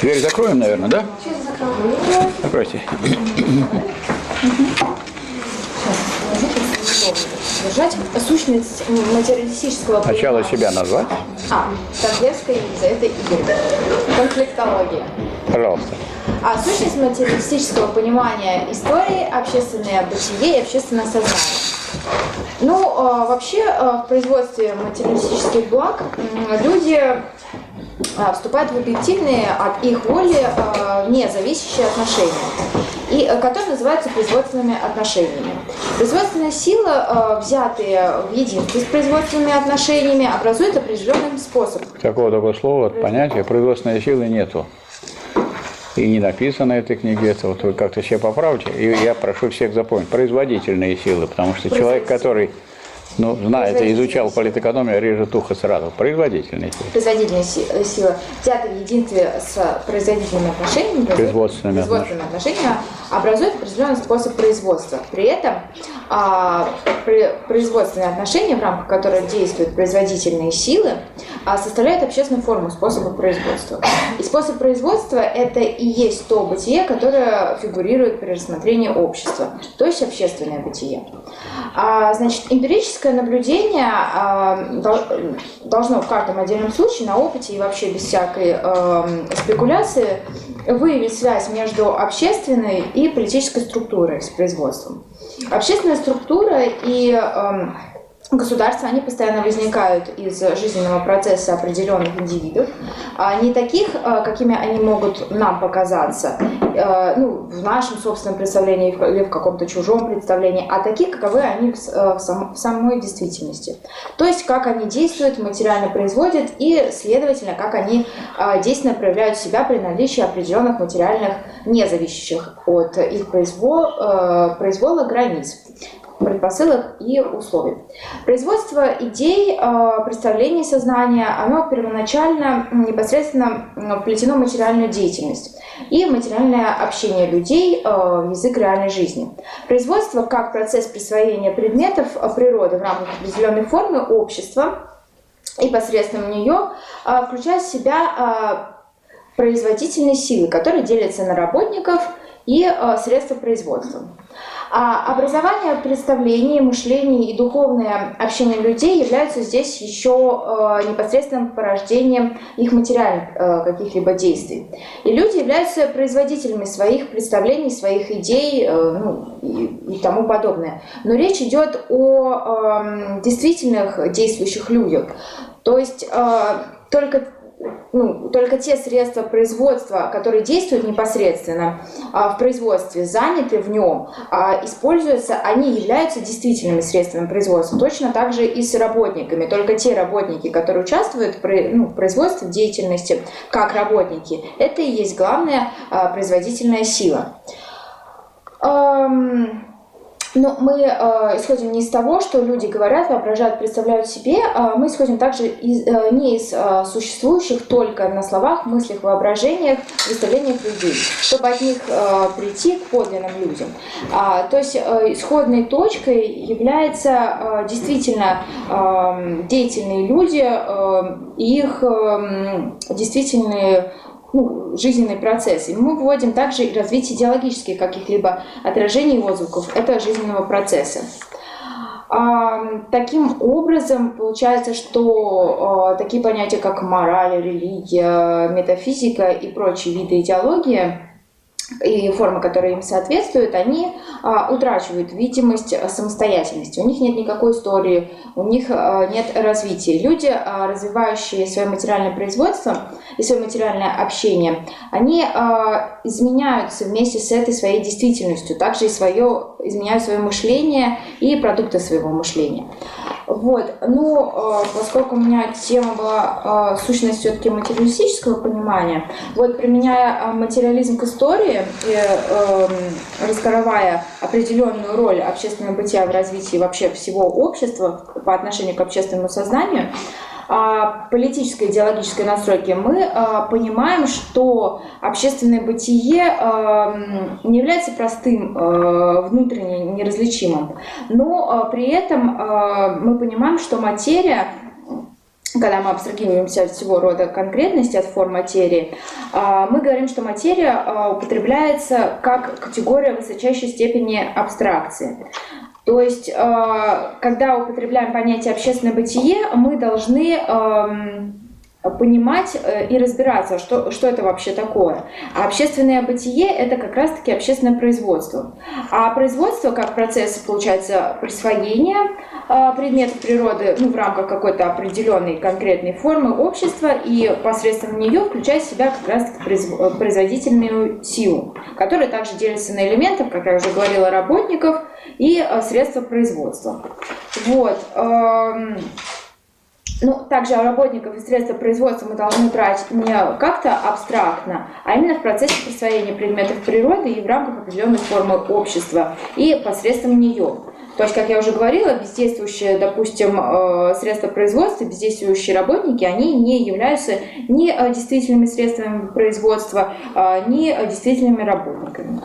Дверь закроем, наверное, да? Закройте. Держать сущность материалистического Сначала себя назвать, А, Таргевская Елизавета Игоревна. Конфликтология. пожалуйста. А сущность материалистического понимания истории, общественное бытие и общественное сознание. Ну, э, вообще, э, в производстве материалистических благ люди вступают в объективные от их воли э, независящие отношения, и, э, которые называются производственными отношениями. Производственные силы, э, взятые в единстве с производственными отношениями, образуют определенным способом. Такого такого слова, понятия, производственной силы нету. И не написано этой книге, это вот вы как-то все поправьте. И я прошу всех запомнить, производительные силы, потому что человек, который ну, знает и изучал политэкономию, режет ухо сразу. Производительные силы. производительные си- э, взяты в единстве с производительными отношениями, Производственными производственными отношениями, образуют определенный способ производства. При этом а, при- производственные отношения, в рамках которых действуют производительные силы, а, составляют общественную форму способа производства. И способ производства – это и есть то бытие, которое фигурирует при рассмотрении общества, то есть общественное бытие. А, значит, эмпирическое наблюдение а, дол- должно в каждом отдельном случае на опыте и вообще без всякой эм, спекуляции выявить связь между общественной и политической структурой с производством. Общественная структура и эм, Государства, они постоянно возникают из жизненного процесса определенных индивидов, а не таких, э, какими они могут нам показаться, э, ну, в нашем собственном представлении или в каком-то чужом представлении, а таких, каковы они э, в сам- в самой действительности. То есть, как они действуют, материально производят и, следовательно, как они действенно проявляют себя при наличии определенных материальных, не зависящих от их произвол- произвола границ предпосылок и условий. Производство идей, э, представлений сознания, оно первоначально непосредственно вплетено в материальную деятельность и материальное общение людей э, в язык реальной жизни. Производство как процесс присвоения предметов э, природы в рамках определенной формы общества и посредством нее включает в себя производительные силы, которые делятся на работников и э, средства производства. А образование представлений, мышление и духовное общение людей являются здесь еще э, непосредственным порождением их материальных э, каких-либо действий. И люди являются производителями своих представлений, своих идей ну, и, и тому подобное. Но речь идет о эм, действительных действующих людях. То есть только ну, только те средства производства, которые действуют непосредственно а, в производстве, заняты в нем, а, используются, они являются действительными средствами производства. Точно так же и с работниками. Только те работники, которые участвуют в, ну, в производстве, в деятельности как работники, это и есть главная а, производительная сила. Ам, ну, мы э, исходим не из того, что люди говорят, воображают, представляют себе, а мы исходим также из, э, не из э, существующих только на словах, мыслях, воображениях, представлениях людей, чтобы от них э, прийти к подлинным людям. А, то есть э, исходной точкой является э, действительно э, деятельные люди, э, их э, действительные ну, жизненный процесс. И мы вводим также развитие идеологических каких-либо отражений и отзвуков этого жизненного процесса. А, Таким образом, получается, что а, такие понятия, как мораль, религия, метафизика и прочие виды идеологии и формы, которые им соответствуют, они а, утрачивают видимость а, самостоятельности. У них нет никакой истории, у них а, нет развития. Люди, а, развивающие свое материальное производство и свое материальное общение, они а, изменяются вместе с этой своей действительностью, также и свое, изменяют свое мышление и продукты своего мышления. Вот. Ну, э, поскольку у меня тема была э, сущность все-таки материалистического понимания, вот применяя э, материализм к истории и э, раскрывая определенную роль общественного бытия в развитии вообще всего общества по отношению к общественному сознанию, политической идеологической настройки, мы а, понимаем, что общественное бытие а, не является простым, а, внутренне неразличимым, но а, при этом а, мы понимаем, что материя когда мы абстрагируемся от всего рода конкретности, от форм материи, а, мы говорим, что материя а, употребляется как категория высочайшей степени абстракции. То есть, а, когда употребляем понятие общественное бытие, мы должны понимать э, и разбираться, что, что это вообще такое. А общественное бытие – это как раз-таки общественное производство. А производство как процесс, получается, присвоения э, предметов природы ну, в рамках какой-то определенной конкретной формы общества и посредством нее включает в себя как раз-таки э, производительную силу, которая также делится на элементов, как я уже говорила, работников и средства производства. Вот. Эм, ну, также работников и средства производства мы должны брать не как-то абстрактно, а именно в процессе присвоения предметов природы и в рамках определенной формы общества и посредством нее. То есть, как я уже говорила, бездействующие, допустим, э, средства производства, бездействующие работники, они не являются ни э, действительными средствами производства, э, ни действительными работниками.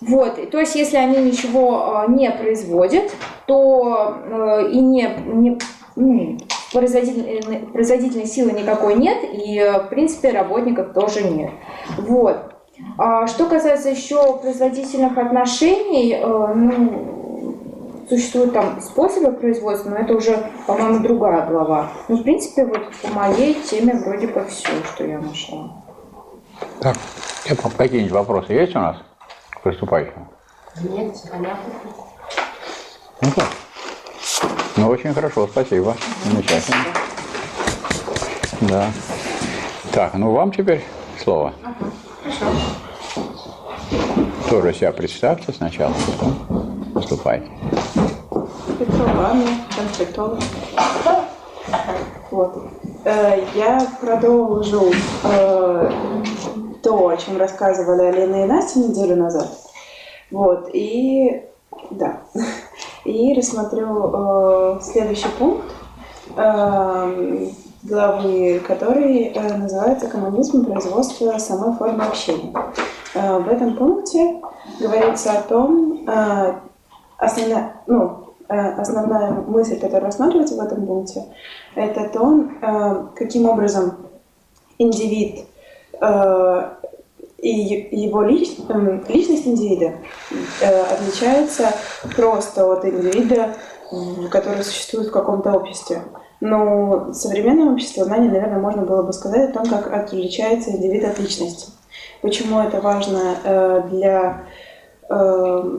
Вот, то есть, если они ничего не производят, то и не, не ну, производительной, производительной силы никакой нет, и, в принципе, работников тоже нет. Вот. А что касается еще производительных отношений, э, ну, существуют там способы производства, но это уже, по-моему, другая глава. Ну, в принципе, вот по моей теме вроде бы все, что я нашла. Так, какие-нибудь вопросы есть у нас к приступающему? Нет, понятно. Ну так. Ну, очень хорошо, спасибо. Замечательно. Да. Так, ну вам теперь слово. Ага, хорошо. Тоже себя представьте сначала, потом выступайте. Петрова Анна. Вот. Э, я продолжу э, то, о чем рассказывали Алина и Настя неделю назад. Вот. И да и рассмотрю э, следующий пункт э, главы, который э, называется «Коммунизм производство самой формы общения». Э, в этом пункте говорится о том, э, основная, ну, э, основная мысль, которая рассматривается в этом пункте, это то, э, каким образом индивид и его лич, личность индивида э, отличается просто от индивида, который существует в каком-то обществе. Но современное общество знаний, наверное, можно было бы сказать о том, как отличается индивид от личности. Почему это важно э, для э,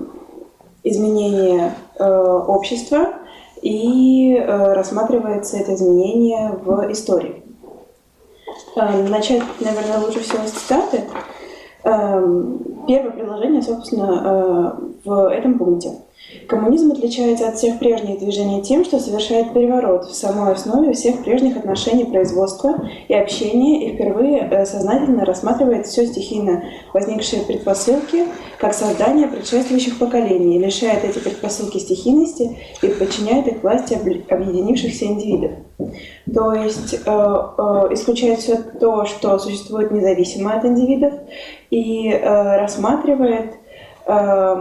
изменения общества и рассматривается это изменение в истории. Начать, наверное, лучше всего с цитаты. Эм, первое предложение, собственно, э, в этом пункте. Коммунизм отличается от всех прежних движений тем, что совершает переворот в самой основе всех прежних отношений производства и общения и впервые э, сознательно рассматривает все стихийно возникшие предпосылки как создание предшествующих поколений, лишает эти предпосылки стихийности и подчиняет их власти объединившихся индивидов. То есть э, э, исключает все то, что существует независимо от индивидов, и э, рассматривает э,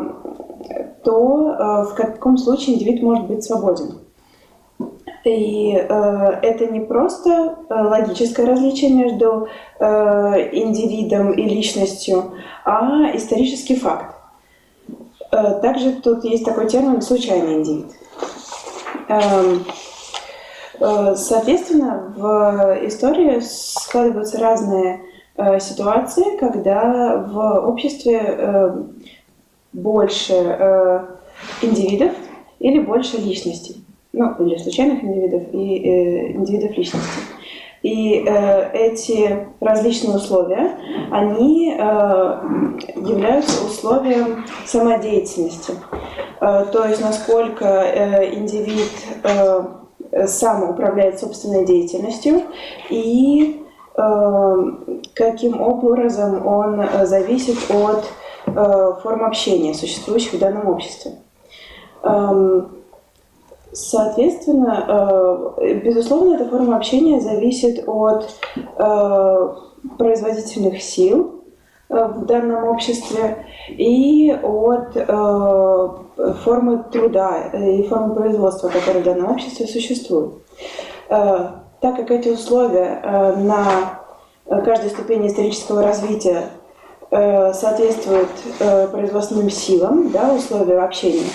то, э, в каком случае индивид может быть свободен. И э, это не просто э, логическое различие между э, индивидом и личностью, а исторический факт. Э, также тут есть такой термин «случайный индивид». Эм, э, соответственно, в истории складываются разные э, ситуации, когда в обществе э, больше э, индивидов или больше личностей. Ну, или случайных индивидов и э, индивидов личности. И э, эти различные условия, они э, являются условием самодеятельности. Э, то есть насколько э, индивид э, сам управляет собственной деятельностью и э, каким образом он э, зависит от форм общения, существующих в данном обществе. Эм, соответственно, э, безусловно, эта форма общения зависит от э, производительных сил в данном обществе и от формы труда и формы производства, которые в данном обществе существуют. так как эти условия э, на э, каждой ступени исторического развития э, соответствуют э, производственным силам, да, условия общения,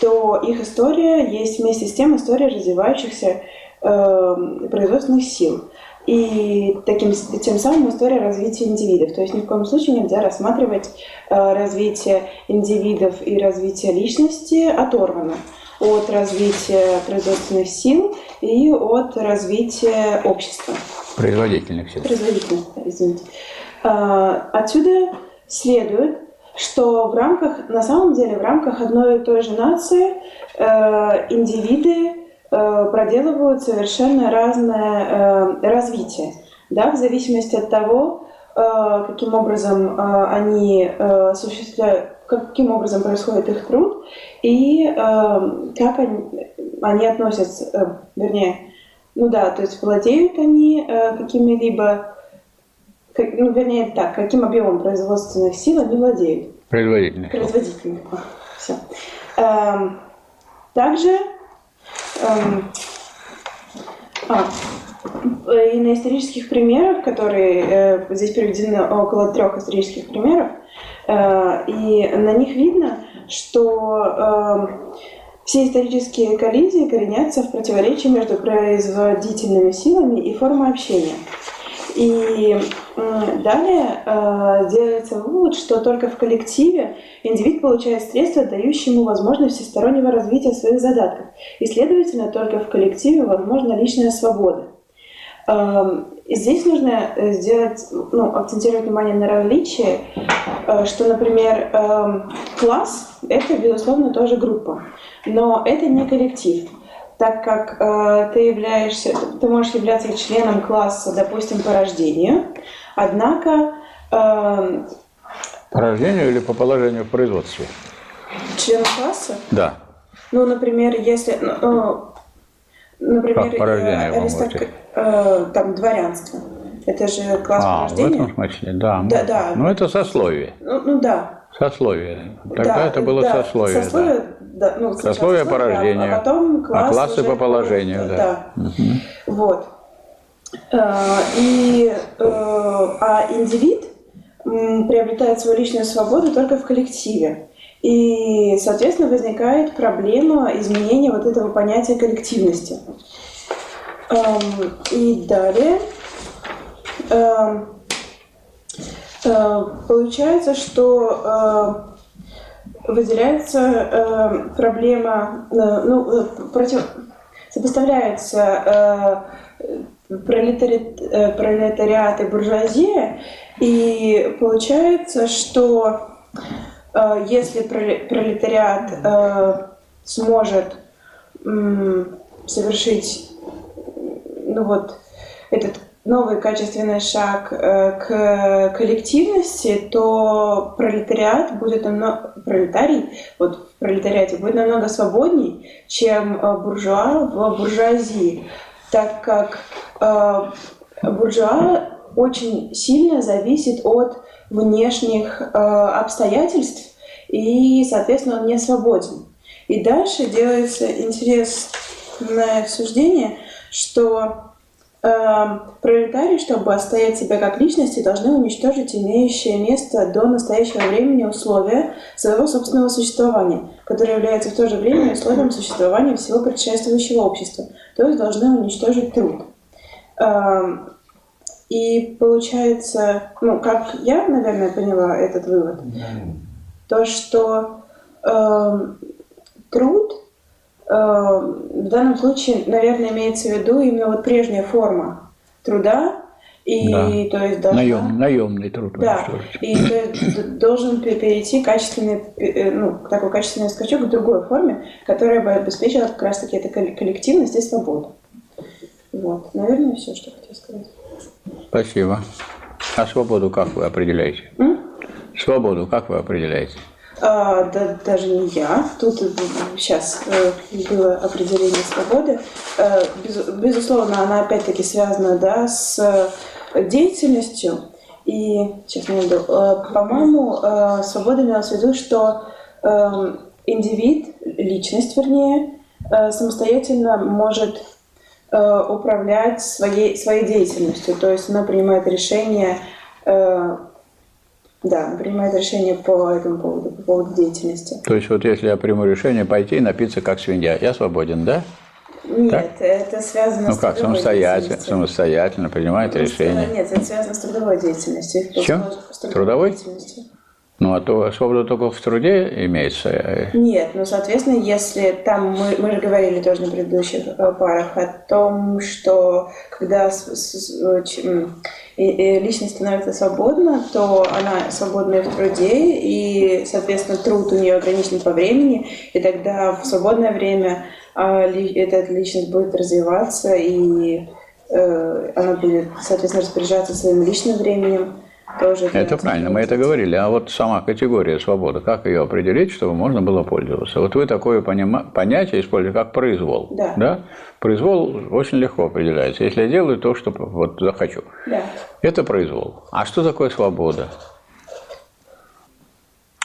то их история есть вместе с тем история развивающихся э, производственных сил. И таким, тем самым история развития индивидов. То есть ни в коем случае нельзя рассматривать э, развитие индивидов и развитие личности оторванно от развития производственных сил и от развития общества. Производительных сил. Производительных, извините. А, Отсюда следует, что в рамках, на самом деле, в рамках одной и той же нации э, индивиды э, проделывают совершенно разное э, развитие, да, в зависимости от того, э, каким образом э, они э, осуществляют, каким образом происходит их труд и э, как они, они относятся, э, вернее, ну да, то есть владеют они э, какими-либо, как- ну вернее так, каким объемом производственных сил они владеют. Производительных. Производительных. Все. Эм, также эм, а, э, и на исторических примерах, которые э, здесь приведены около трех исторических примеров, э, и на них видно, что эм, все исторические коллизии коренятся в противоречии между производительными силами и формой общения. И далее э, делается вывод, что только в коллективе индивид получает средства, дающие ему возможность всестороннего развития своих задатков. И, следовательно, только в коллективе возможна личная свобода. Эм, Здесь нужно э, сделать, ну, акцентировать внимание на различии, э, что, например, эм, класс – это, безусловно, тоже группа, но это не коллектив так как э, ты являешься, ты можешь являться членом класса, допустим, по рождению, однако э, По рождению или по положению в производстве? член класса, Да. ну, например, если, ну, э, например, Как по рождению вы аристок- э, там дворянство, это же класс по А, в рождению. этом смысле, да. Да, да. Ну, это сословие. Ну, ну да. Сословие. Тогда да, это было да, сословие. да. сословие, да, ну, сначала Сословие по а- рождению, а потом класс а классы уже по положению, да. Мгм. Вот. Э, И, э, а индивид приобретает свою личную свободу только в коллективе. И, соответственно, возникает проблема изменения вот этого понятия коллективности. Эм, И далее эм, получается, что э, выделяется э, проблема, э, ну, э, против, сопоставляется э, пролетари- э, пролетариат и буржуазия, и получается, что э, если проле- пролетариат э, сможет совершить ну вот, этот новый качественный шаг э, к коллективности, то пролетариат будет намного, пролетарий, вот в пролетариате будет намного свободней, чем э, буржуа в буржуазии, так как э, буржуа очень сильно зависит от внешних обстоятельств, и, соответственно, он не свободен. И дальше делается интересное суждение, что пролетарии, чтобы отстоять себя как личности, должны уничтожить имеющее место до настоящего времени условия своего собственного существования, которое является в то же время условием существования всего предшествующего общества, то есть должны уничтожить труд. Эм, И получается, ну, как я, наверное, поняла этот вывод, то, что эм, труд э, в данном случае, наверное, имеется в виду именно вот прежняя форма труда, и Да. то есть должна- Наем, наемный труд. да, и то есть должен пе- перейти качественный, э, ну, такой качественный скачок к другой форме, которая бы обеспечила как раз-таки колл- коллективность и свободу. Вот, наверное, все, что хотела сказать. Спасибо. А свободу как вы определяете? М? Свободу как вы определяете? А, да, даже не я. Тут сейчас было определение свободы. Э, без- безусловно, она опять-таки связана да, с э, деятельностью. И, сейчас найду, Э, по-моему, э, свобода имелась в виду, что индивид, личность вернее, э, самостоятельно может э, управлять своей, своей деятельностью. То есть она принимает решение, э, да, принимает решение по этому поводу, по поводу деятельности. То есть вот если я приму решение пойти и напиться как свинья, я свободен, да? Нет, Так? это связано Ну с как, трудовой самостоятельно, самостоятельно принимает решение. Нет, это связано с трудовой деятельностью. С чем? С Трудовой? деятельностью. Ну а то свобода только в труде имеется. э, Нет, ну, соответственно, если там мы, мы же говорили тоже на предыдущих э, парах о том, что когда с- с- э, ч- м, и- и личность становится свободна, то она свободна и в труде, и, соответственно, труд у нее ограничен по времени, и тогда в свободное время ли- эта личность будет развиваться, и э, она будет, соответственно, распоряжаться своим личным временем. Тоже Это правильно, мы это говорили. А вот сама категория свободы, как ее определить, чтобы можно было пользоваться? Вот вы такое понятие используете, как произвол. Да. Произвол очень легко определяется. Если я делаю то, что вот захочу. Да. Это произвол. А что такое свобода?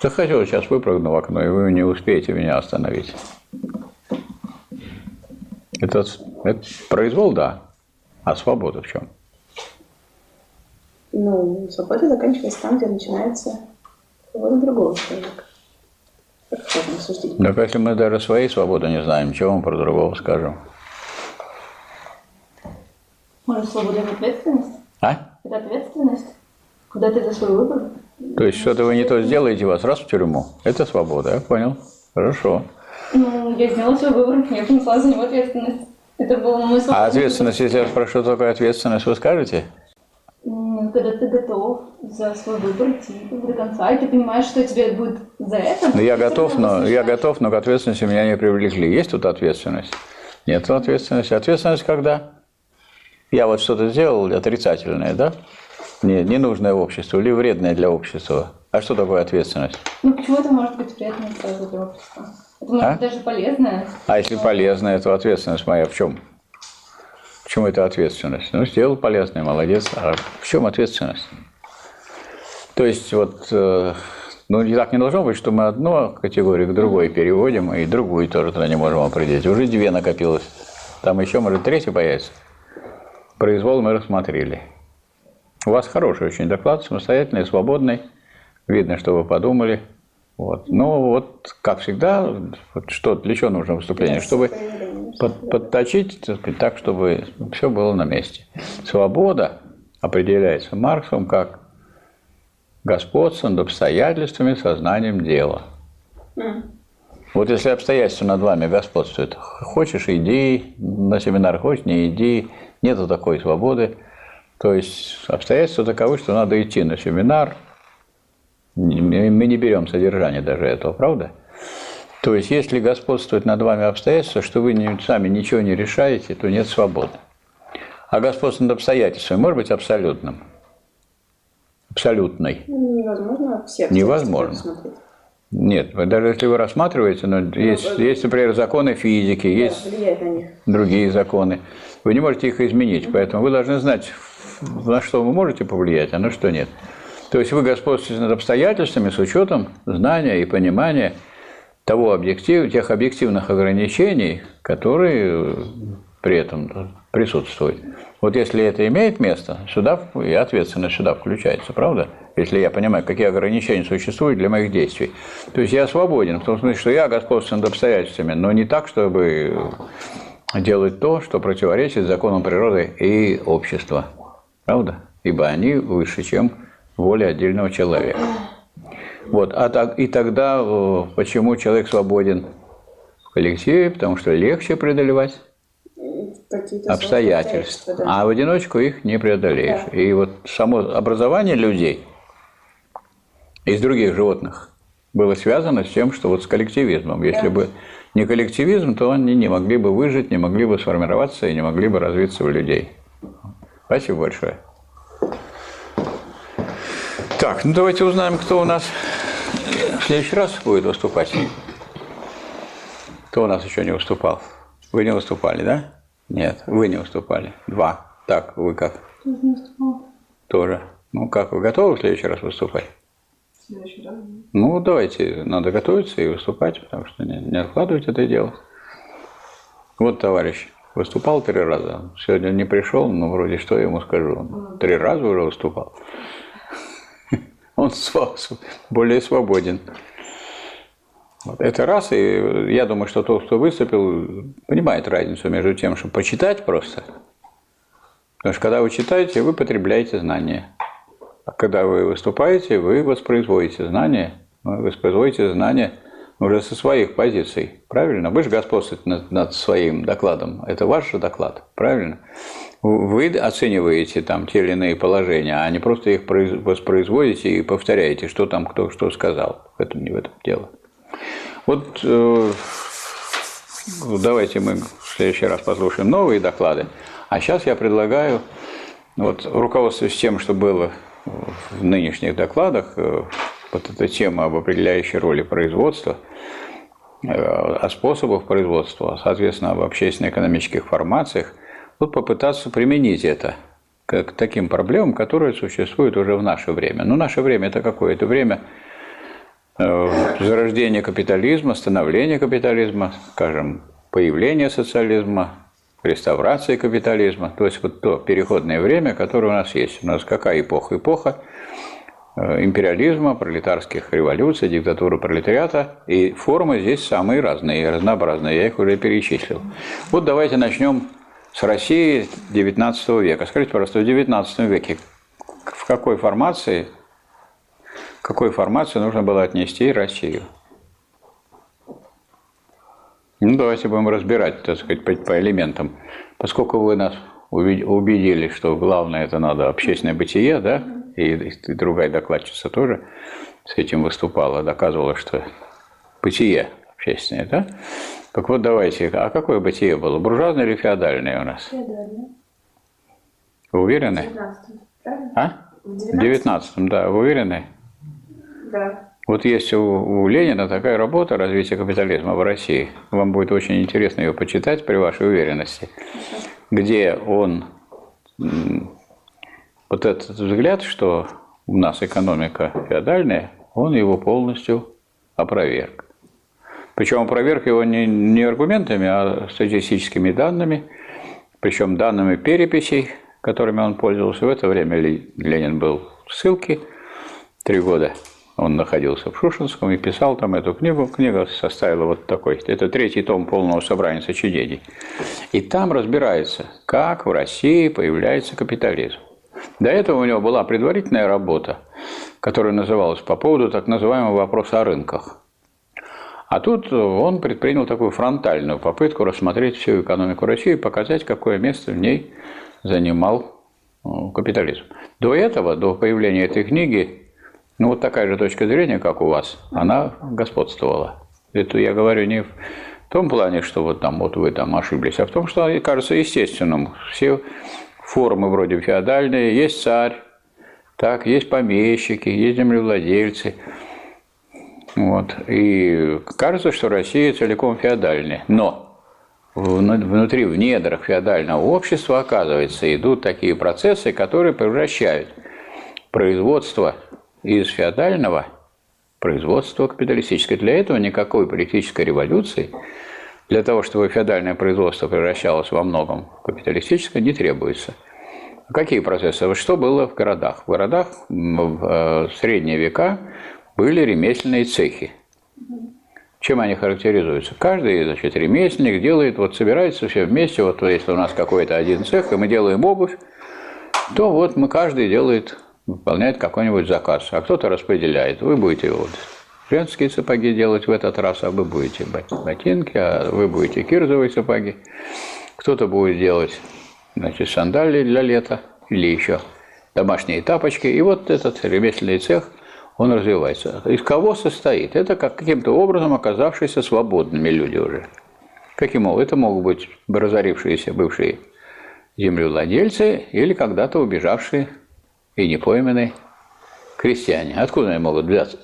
Захотел, сейчас выпрыгну в окно, и вы не успеете меня остановить. Это, это произвол, да. А свобода в чем? Ну, свобода заканчивается там, где начинается свобода другого человека. Как можно судить? Так если мы даже своей свободы не знаем, чего мы про другого скажем? Может, свобода это ответственность? А? Это ответственность? Куда ты за свой выбор? То есть что-то вы не то сделаете, вас раз в тюрьму. Это свобода, я понял. Хорошо. Ну, я сделала свой выбор, я понесла за него ответственность. Это был мой А свободный ответственность, если я спрошу, что такое ответственность, вы скажете? Когда ты готов за свой выбор идти до конца, и ты понимаешь, что тебе будет за это. Ну, я готов, но я готов, но к ответственности меня не привлекли. Есть тут ответственность? Нет ответственности. Ответственность когда? Я вот что-то сделал отрицательное, да? Не, ненужное обществу или вредное для общества. А что такое ответственность? Ну, почему это может быть вредно сразу для общества? Это может А? быть даже полезное. А если полезное, то ответственность моя в чем? Чем это ответственность? Ну, сделал полезное, молодец. А в чем ответственность? То есть, вот, э, ну, и так не должно быть, что мы одну категорию к другой переводим, и другую тоже туда не можем определить. Уже две накопилось. Там еще, может, третья появится. Произвол мы рассмотрели. У вас хороший очень доклад, самостоятельный, свободный. Видно, что вы подумали. Вот. Ну, вот, как всегда, вот что, для чего нужно выступление? Чтобы под- подточить так, сказать, так, чтобы все было на месте. Свобода определяется Марксом как господство над обстоятельствами сознанием дела. Вот если обстоятельства над вами господствуют, хочешь иди на семинар, хочешь не иди, нету такой свободы. То есть обстоятельства таковы, что надо идти на семинар. Мы не берем содержание даже этого, правда? То есть, если господствует над вами обстоятельства, что вы сами ничего не решаете, то нет свободы. А господство над обстоятельствами может быть абсолютным. Абсолютной. Ну, невозможно все Невозможно. Нет, даже если вы рассматриваете, но есть, есть, например, законы физики, есть Да, них. другие законы. Вы не можете их изменить, поэтому вы должны знать, на что вы можете повлиять, а на что нет. То есть вы господствуете над обстоятельствами с учетом знания и понимания того объектив, тех объективных ограничений, которые при этом присутствуют. Вот если это имеет место, сюда и ответственность сюда включается, правда? Если я понимаю, какие ограничения существуют для моих действий. То есть я свободен, в том смысле, что я господствую над обстоятельствами, но не так, чтобы делать то, что противоречит законам природы и общества. Правда? Ибо они выше, чем воля отдельного человека. Вот. А так, и тогда э, почему человек свободен в коллективе? Потому что легче преодолевать обстоятельства, да. а в одиночку их не преодолеешь. И вот само образование людей из других животных было связано с тем, что вот с коллективизмом. Если бы не коллективизм, то они не могли бы выжить, не могли бы сформироваться и не могли бы развиться в людей. Спасибо большое. Так, ну давайте узнаем, кто у нас в следующий раз будет выступать. Кто у нас еще не выступал? Вы не выступали, да? Нет, вы не выступали. Два. Так, вы как? Тоже. Ну как, вы готовы в следующий раз выступать? Следующий раз. Ну, давайте, надо готовиться и выступать, потому что не, не откладывать это дело. Вот, товарищ, Выступал три раза. Сегодня не пришел, но вроде что я ему скажу. Три раза уже выступал. Он более свободен. Вот это раз, и я думаю, что тот, кто выступил, понимает разницу между тем, чтобы почитать просто. Потому что когда вы читаете, вы потребляете знания. А когда вы выступаете, вы воспроизводите знания. Вы воспроизводите знания уже со своих позиций. Правильно? Вы же господствуете над, над своим докладом. Это ваш же доклад. Правильно? Вы оцениваете там те или иные положения, а не просто их воспроизводите и повторяете, что там кто что сказал. В этом не в этом дело. Вот э, давайте мы в следующий раз послушаем новые доклады. А сейчас я предлагаю, вот руководствуясь тем, что было в нынешних докладах, э, вот эта тема об определяющей роли производства, э, о способах производства, соответственно, об общественно-экономических формациях, вот попытаться применить это к таким проблемам, которые существуют уже в наше время. Ну, наше время это какое? Это время Э, зарождение капитализма, становление капитализма, скажем, появление социализма, реставрация капитализма, то есть вот то переходное время, которое у нас есть. У нас какая эпоха? Эпоха империализма, пролетарских революций, диктатуры пролетариата, и формы здесь самые разные, разнообразные, я их уже перечислил. Вот давайте начнем с России XIX века. Скажите, пожалуйста, в XIX веке в какой формации какой формацию нужно было отнести Россию. Ну, давайте будем разбирать, так сказать, по, по элементам. Поскольку вы нас убедили, что главное это надо общественное бытие, да, и, и другая докладчица тоже с этим выступала, доказывала, что бытие общественное, да? Так вот, давайте, а какое бытие было, буржуазное или феодальное у нас? Феодальное. Вы уверены? В 19 правильно? А? В 19 да, вы уверены? Да. Вот есть у, у Ленина такая работа «Развитие капитализма в России». Вам будет очень интересно ее почитать при вашей уверенности, где он вот этот взгляд, что у нас экономика феодальная, он его полностью опроверг. Причем опроверг его не, не аргументами, а статистическими данными, причем данными переписей, которыми он пользовался. В это время Ленин был в ссылке три года – он находился в Шушинском и писал там эту книгу. Книга составила вот такой. Это третий том полного собрания сочинений. И там разбирается, как в России появляется капитализм. До этого у него была предварительная работа, которая называлась по поводу так называемого вопроса о рынках. А тут он предпринял такую фронтальную попытку рассмотреть всю экономику России и показать, какое место в ней занимал ну, капитализм. До этого, до появления этой книги, ну, вот такая же точка зрения, как у вас, она господствовала. Это я говорю не в том плане, что вот там вот вы там ошиблись, а в том, что кажется естественным. Все формы вроде феодальные, есть царь, так, есть помещики, есть землевладельцы. Вот. И кажется, что Россия целиком феодальная. Но внутри, в недрах феодального общества, оказывается, идут такие процессы, которые превращают производство из феодального производства капиталистическое. Для этого никакой политической революции, для того, чтобы феодальное производство превращалось во многом в капиталистическое, не требуется. Какие процессы? Что было в городах? В городах в э, средние века были ремесленные цехи. Чем они характеризуются? Каждый значит, ремесленник делает, вот собирается все вместе, вот если у нас какой-то один цех, и мы делаем обувь, то вот мы каждый делает выполняет какой-нибудь заказ, а кто-то распределяет. Вы будете вот женские сапоги делать в этот раз, а вы будете ботинки, а вы будете кирзовые сапоги. Кто-то будет делать значит, сандалии для лета или еще домашние тапочки. И вот этот ремесленный цех, он развивается. Из кого состоит? Это как каким-то образом оказавшиеся свободными люди уже. Каким образом? Это могут быть разорившиеся бывшие землевладельцы или когда-то убежавшие и не пойманные крестьяне. Откуда они могут взяться,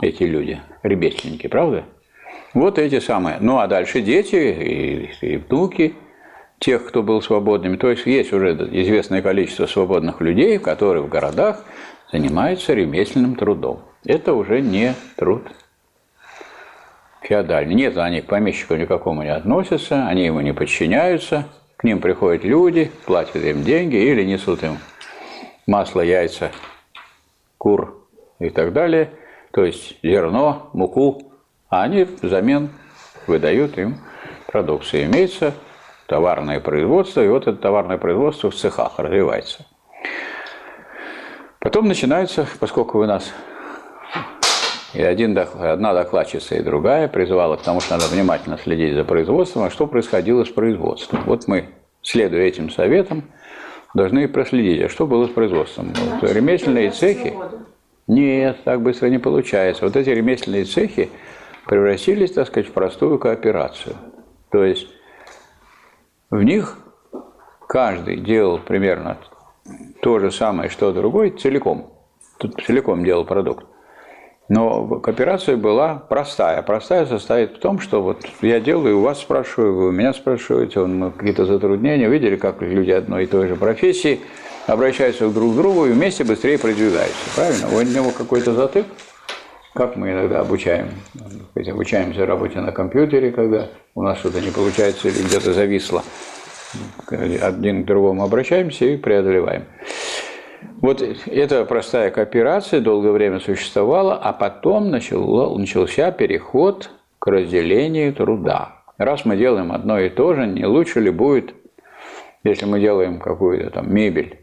эти люди, ребятники, правда? Вот эти самые. Ну, а дальше дети и, и внуки тех, кто был свободными. То есть есть уже известное количество свободных людей, которые в городах занимаются ремесленным трудом. Это уже не труд. феодальные. Нет, они к помещику никакому не относятся, они ему не подчиняются, к ним приходят люди, платят им деньги или несут им масло, яйца, кур и так далее, то есть зерно, муку, а они взамен выдают им продукцию. Имеется товарное производство, и вот это товарное производство в цехах развивается. Потом начинается, поскольку у нас и один, одна докладчица и другая призывала к тому, что надо внимательно следить за производством, а что происходило с производством. Вот мы, следуя этим советам, должны проследить, а что было с производством. Вот, ремесленные цехи... Нет, так быстро не получается. Вот эти ремесленные цехи превратились, так сказать, в простую кооперацию. То есть в них каждый делал примерно то же самое, что другой, целиком. Тут целиком делал продукт. Но кооперация была простая. Простая состоит в том, что вот я делаю, у вас спрашиваю, вы у меня спрашиваете, он какие-то затруднения, видели, как люди одной и той же профессии обращаются друг к другу и вместе быстрее продвигаются. Правильно? У него какой-то затык, как мы иногда обучаем, обучаемся работе на компьютере, когда у нас что-то не получается или где-то зависло. Один к другому обращаемся и преодолеваем. Вот эта простая кооперация долгое время существовала, а потом начался переход к разделению труда. Раз мы делаем одно и то же, не лучше ли будет, если мы делаем какую-то там мебель,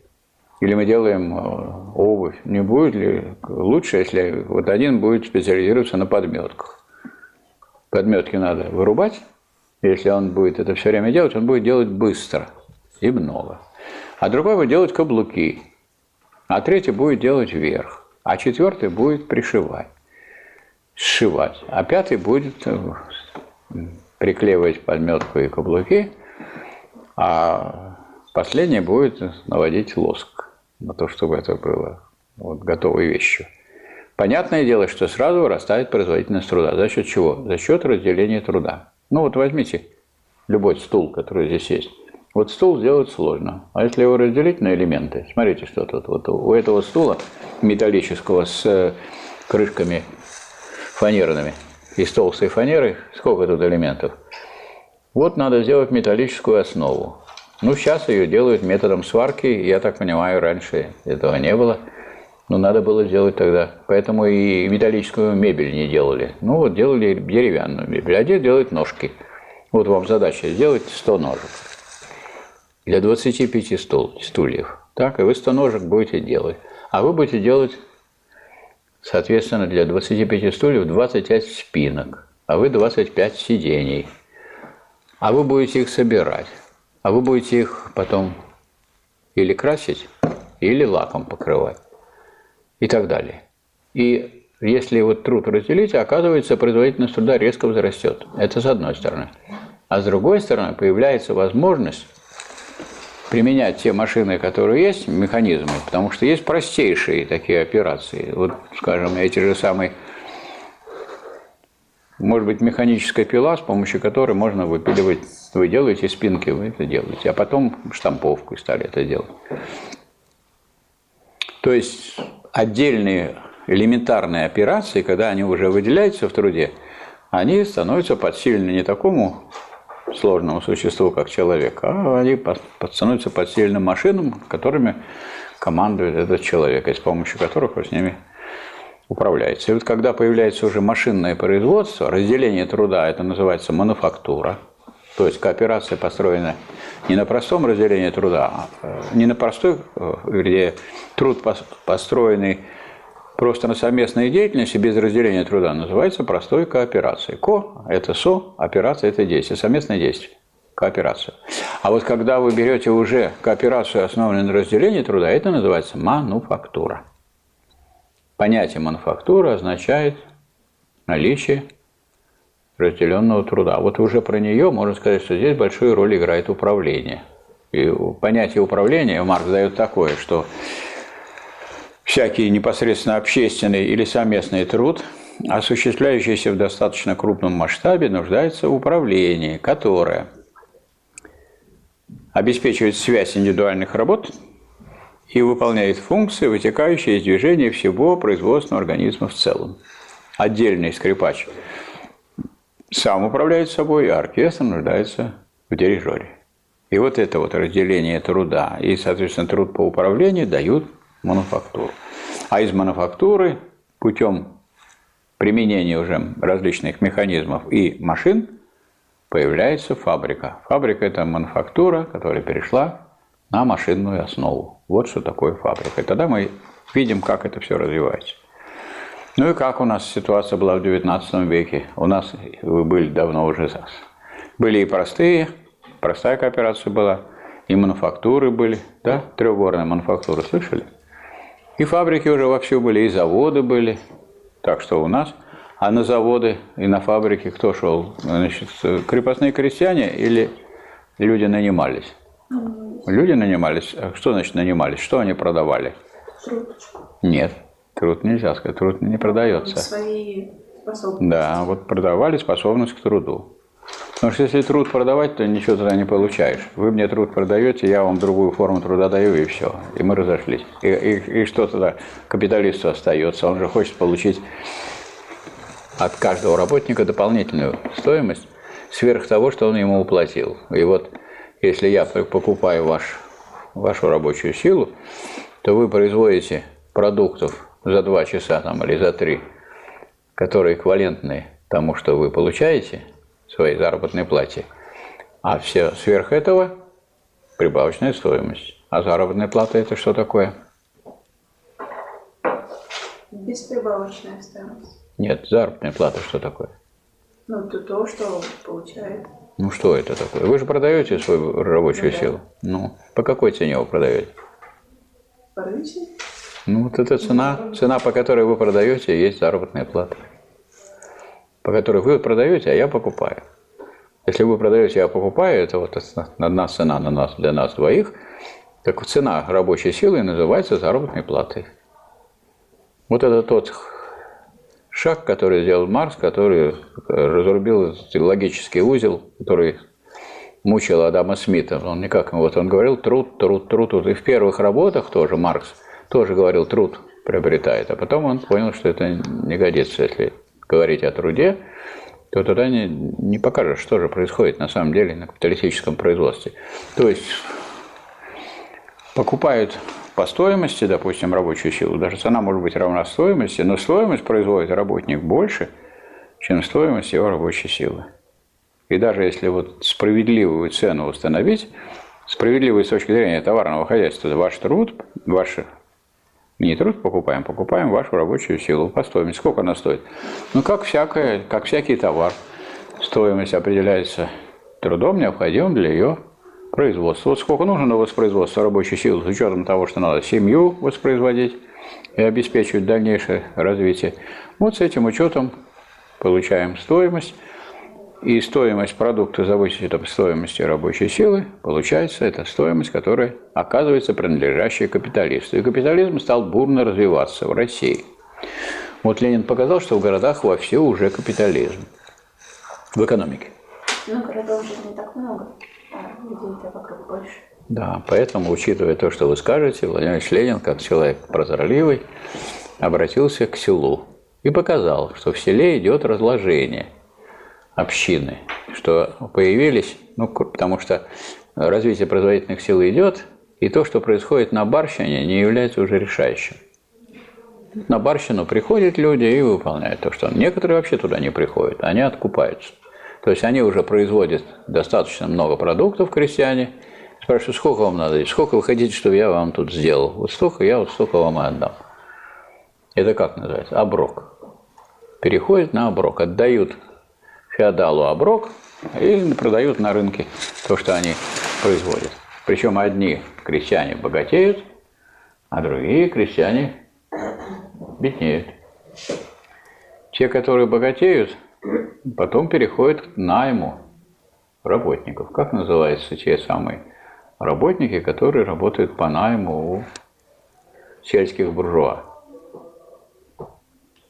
или мы делаем э, обувь, не будет ли лучше, если вот один будет специализироваться на подметках? Подметки надо вырубать, если он будет это все время делать, он будет делать быстро и много. А другой будет делать каблуки. А третий будет делать вверх, а четвертый будет пришивать, сшивать, а пятый будет э, приклеивать подметку и каблуки, а последний будет наводить лоск на то, чтобы это было вот, готовой вещью. Понятное дело, что сразу вырастает производительность труда. За счет чего? За счет разделения труда. Ну вот возьмите любой стул, который здесь есть. Вот стул сделать сложно. А если его разделить на элементы, смотрите, что тут. Вот у этого стула металлического с э, крышками фанерными, из толстой фанеры, сколько тут элементов? Вот надо сделать металлическую основу. Ну, сейчас ее делают методом сварки, я так понимаю, раньше этого не было. Но надо было сделать тогда. Поэтому и металлическую мебель не делали. Ну, вот делали деревянную мебель. А где делают ножки? Вот вам задача сделать 100 ножек для 25 стул, стульев. Так, и вы 100 ножек будете делать. А вы будете делать, соответственно, для 25 стульев 25 спинок, а вы 25 сидений. А вы будете их собирать. А вы будете их потом или красить, или лаком покрывать. И так далее. И если вот труд разделить, оказывается, производительность труда резко возрастет. Это с одной стороны. А с другой стороны, появляется возможность применять те машины, которые есть, механизмы, потому что есть простейшие такие операции. Вот, скажем, эти же самые, может быть, механическая пила, с помощью которой можно выпиливать, вы делаете спинки, вы это делаете, а потом штамповку стали это делать. То есть отдельные элементарные операции, когда они уже выделяются в труде, они становятся подсильны не такому сложному существу, как человек, а они становятся под сильным машинам, которыми командует этот человек, и с помощью которых он с ними управляется. И вот когда появляется уже машинное производство, разделение труда, это называется мануфактура, то есть кооперация построена не на простом разделении труда, а, не на простой, э, вернее, труд построенный просто на совместной деятельности без разделения труда называется простой кооперацией. Ко – это со, операция – это действие, совместное действие, кооперация. А вот когда вы берете уже кооперацию, основанную на разделении труда, это называется мануфактура. Понятие мануфактура означает наличие разделенного труда. Вот уже про нее можно сказать, что здесь большую роль играет управление. И понятие управления Марк дает такое, что всякий непосредственно общественный или совместный труд, осуществляющийся в достаточно крупном масштабе, нуждается в управлении, которое обеспечивает связь индивидуальных работ и выполняет функции, вытекающие из движения всего производственного организма в целом. Отдельный скрипач сам управляет собой, а оркестр нуждается в дирижере. И вот это вот разделение труда и, соответственно, труд по управлению дают мануфактуру. А из мануфактуры путем применения уже различных механизмов и машин появляется фабрика. Фабрика – это мануфактура, которая перешла на машинную основу. Вот что такое фабрика. И тогда мы видим, как это все развивается. Ну и как у нас ситуация была в XIX веке? У нас вы были давно уже. Были и простые, простая кооперация была, и мануфактуры были, да, трехгорные мануфактуры, слышали? И фабрики уже вовсю были, и заводы были. Так что у нас, а на заводы и на фабрики кто шел? Значит, крепостные крестьяне или люди нанимались? Люди нанимались. А Что значит нанимались? Что они продавали? Нет, труд нельзя сказать, труд не продается. Свои способности. Да, вот продавали способность к труду. Потому что если труд продавать, то ничего тогда не получаешь. Вы мне труд продаете, я вам другую форму труда даю, и все. И мы разошлись. И, и, и что тогда капиталисту остается? Он же хочет получить от каждого работника дополнительную стоимость сверх того, что он ему уплатил. И вот если я покупаю ваш, вашу рабочую силу, то вы производите продуктов за два часа там, или за три, которые эквивалентны тому, что вы получаете – своей заработной плате. А все сверх этого прибавочная стоимость. А заработная плата это что такое? Бесприбавочная стоимость. Нет, заработная плата что такое? Ну, это то, что получает. Ну что это такое? Вы же продаете свою рабочую Ну да. силу. Ну, по какой цене вы продаете? По рынке. Ну, вот эта цена, цена, по которой вы продаете, есть заработная плата. По которой вы продаете, а я покупаю. Если вы продаете, я покупаю, это вот одна цена на нас, для нас двоих, так цена рабочей силы называется заработной платой. Вот это тот шаг, который сделал Маркс, который разрубил логический узел, который мучил Адама Смита. Он никак, вот он говорил труд, труд, труд. И в первых работах тоже Маркс тоже говорил труд приобретает, а потом он понял, что это не годится, если говорить о труде, то тогда не, не покажешь, что же происходит на самом деле на капиталистическом производстве. То есть покупают по стоимости, допустим, рабочую силу, даже цена может быть равна стоимости, но стоимость производит работник больше, чем стоимость его рабочей силы. И даже если вот справедливую цену установить, справедливую с точки зрения товарного хозяйства, ваш труд, ваш не труд покупаем, покупаем вашу рабочую силу по стоимости. Сколько она стоит? Ну, как, всякое, как всякий товар. Стоимость определяется трудом, необходимым для ее производства. Вот сколько нужно на воспроизводство рабочей силы, с учетом того, что надо семью воспроизводить и обеспечивать дальнейшее развитие. Вот с этим учетом получаем стоимость. И стоимость продукта зависит от стоимости рабочей силы. Получается, это стоимость, которая оказывается принадлежащая капиталисту. И капитализм стал бурно развиваться в России. Вот Ленин показал, что в городах вовсю уже капитализм. В экономике. Ну, городов же не так много. А людей-то вокруг больше. Да, поэтому, учитывая то, что вы скажете, Владимир Ильич Ленин, как человек прозорливый, обратился к селу и показал, что в селе идет разложение общины, что появились, ну, потому что развитие производительных сил идет, и то, что происходит на барщине, не является уже решающим. На барщину приходят люди и выполняют то, что некоторые вообще туда не приходят, они откупаются. То есть они уже производят достаточно много продуктов, крестьяне, спрашивают, сколько вам надо, сколько вы хотите, чтобы я вам тут сделал. Вот столько я, вот столько вам и отдам. Это как называется? Оброк. Переходят на оброк, отдают феодалу оброк и продают на рынке то, что они производят. Причем одни крестьяне богатеют, а другие крестьяне беднеют. Те, которые богатеют, потом переходят к найму работников. Как называются те самые работники, которые работают по найму у сельских буржуа?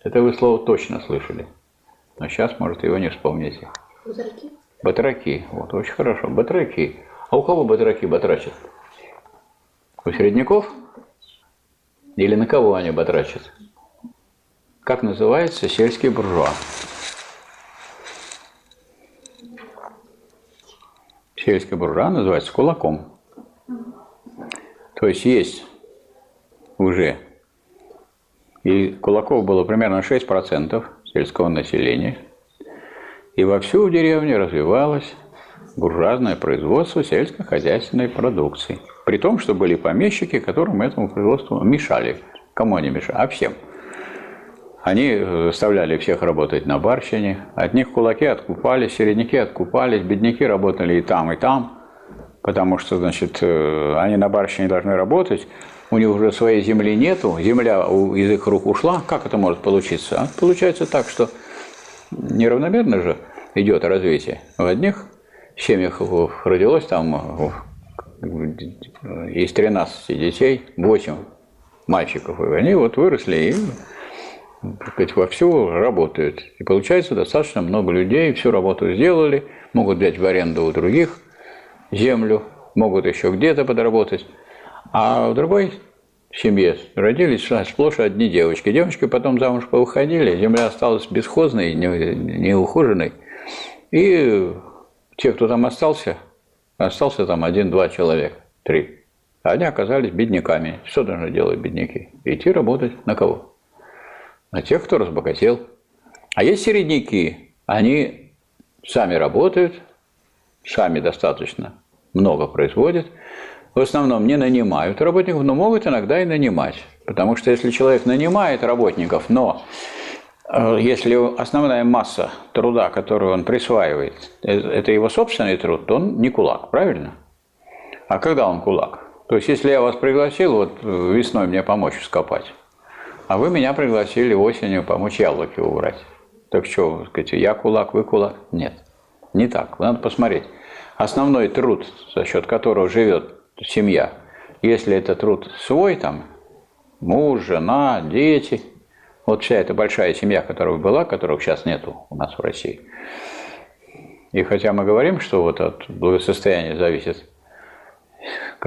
Это вы слово точно слышали. Но сейчас, может, его не вспомните. Пузырьки. Батраки. Вот, очень хорошо. Батраки. А у кого батраки батрачат? У середняков? Или на кого они батрачат? Как называется сельский буржуа? сельская буржуа называется кулаком. То есть есть уже, и кулаков было примерно 6% сельского населения, и вовсю в деревне развивалось буржуазное производство сельскохозяйственной продукции. При том, что были помещики, которым этому производству мешали. Кому они мешали? А всем. Они заставляли всех работать на барщине. От них кулаки откупались, середняки откупались, бедняки работали и там, и там. Потому что, значит, э, они на барщине должны работать, у них уже своей земли нету, земля из их рук ушла. Как это может получиться? А получается так, что неравномерно же идет развитие. В одних семьях родилось там из 13 детей 8 мальчиков, и они вот выросли и так сказать, работают. И получается достаточно много людей, всю работу сделали, могут взять в аренду у других землю, могут еще где-то подработать. А в другой семье родились сплошь одни девочки. Девочки потом замуж повыходили, земля осталась бесхозной, неухоженной. И те, кто там остался, остался там один-два человека, три. Они оказались бедняками. Что должны делать бедняки? Идти работать на кого? На тех, кто разбогател. А есть середняки, они сами работают, сами достаточно много производят, в основном не нанимают работников, но могут иногда и нанимать. Потому что если человек нанимает работников, но э, если основная масса труда, которую он присваивает, э, это его собственный труд, то он не кулак, правильно? А когда он кулак? То есть, если я вас пригласил вот весной мне помочь скопать, а вы меня пригласили осенью помочь яблоки убрать. Так что, сказать, я кулак, вы кулак? Нет, не так. Надо посмотреть. Основной труд, за счет которого живет семья, если это труд свой, там, муж, жена, дети, вот вся эта большая семья, которая была, которых сейчас нету у нас в России. И хотя мы говорим, что вот от благосостояния зависит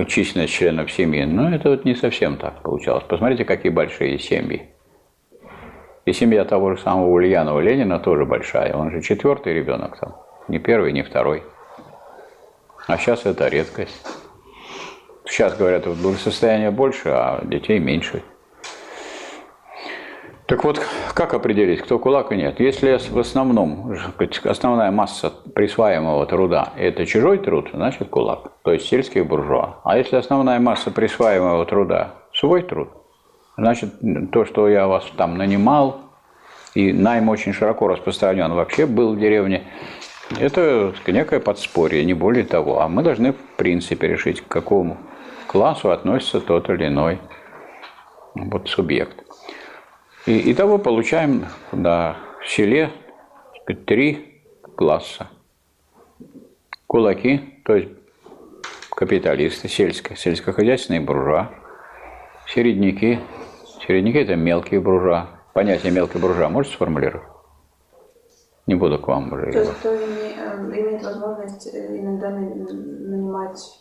численность членов семьи. Но это вот не совсем так получалось. Посмотрите, какие большие семьи. И семья того же самого Ульянова Ленина тоже большая. Он же четвертый ребенок там. Не первый, не второй. А сейчас это редкость. Сейчас, говорят, вот благосостояние больше, а детей меньше. Так вот, как определить, кто кулак и нет? Если в основном, основная масса присваиваемого труда – это чужой труд, значит кулак, то есть сельский буржуа. А если основная масса присваиваемого труда – свой труд, значит то, что я вас там нанимал, и найм очень широко распространен вообще был в деревне, это некое подспорье, не более того. А мы должны в принципе решить, к какому классу относится тот или иной вот, субъект. И того получаем на селе сказать, три класса. Кулаки, то есть капиталисты, сельско, сельскохозяйственные буржуа, середняки. Середняки – это мелкие буржуа. Понятие мелкий буржуа можете сформулировать? Не буду к вам уже. То есть кто имеет возможность э, иногда нанимать э,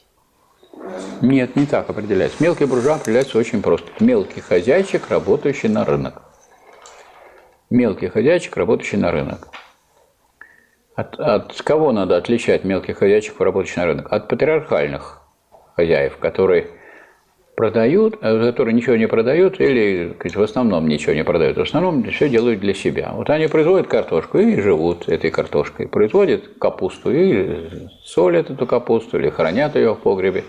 нет, не так определяется. Мелкий буржуа определяется очень просто. Мелкий хозяйчик, работающий на рынок мелкий хозяйчик, работающий на рынок. От, от кого надо отличать мелких хозяйчиков, работающих на рынок? От патриархальных хозяев, которые продают, а которые ничего не продают или в основном ничего не продают, в основном все делают для себя. Вот они производят картошку и живут этой картошкой, производят капусту и солят эту капусту или хранят ее в погребе.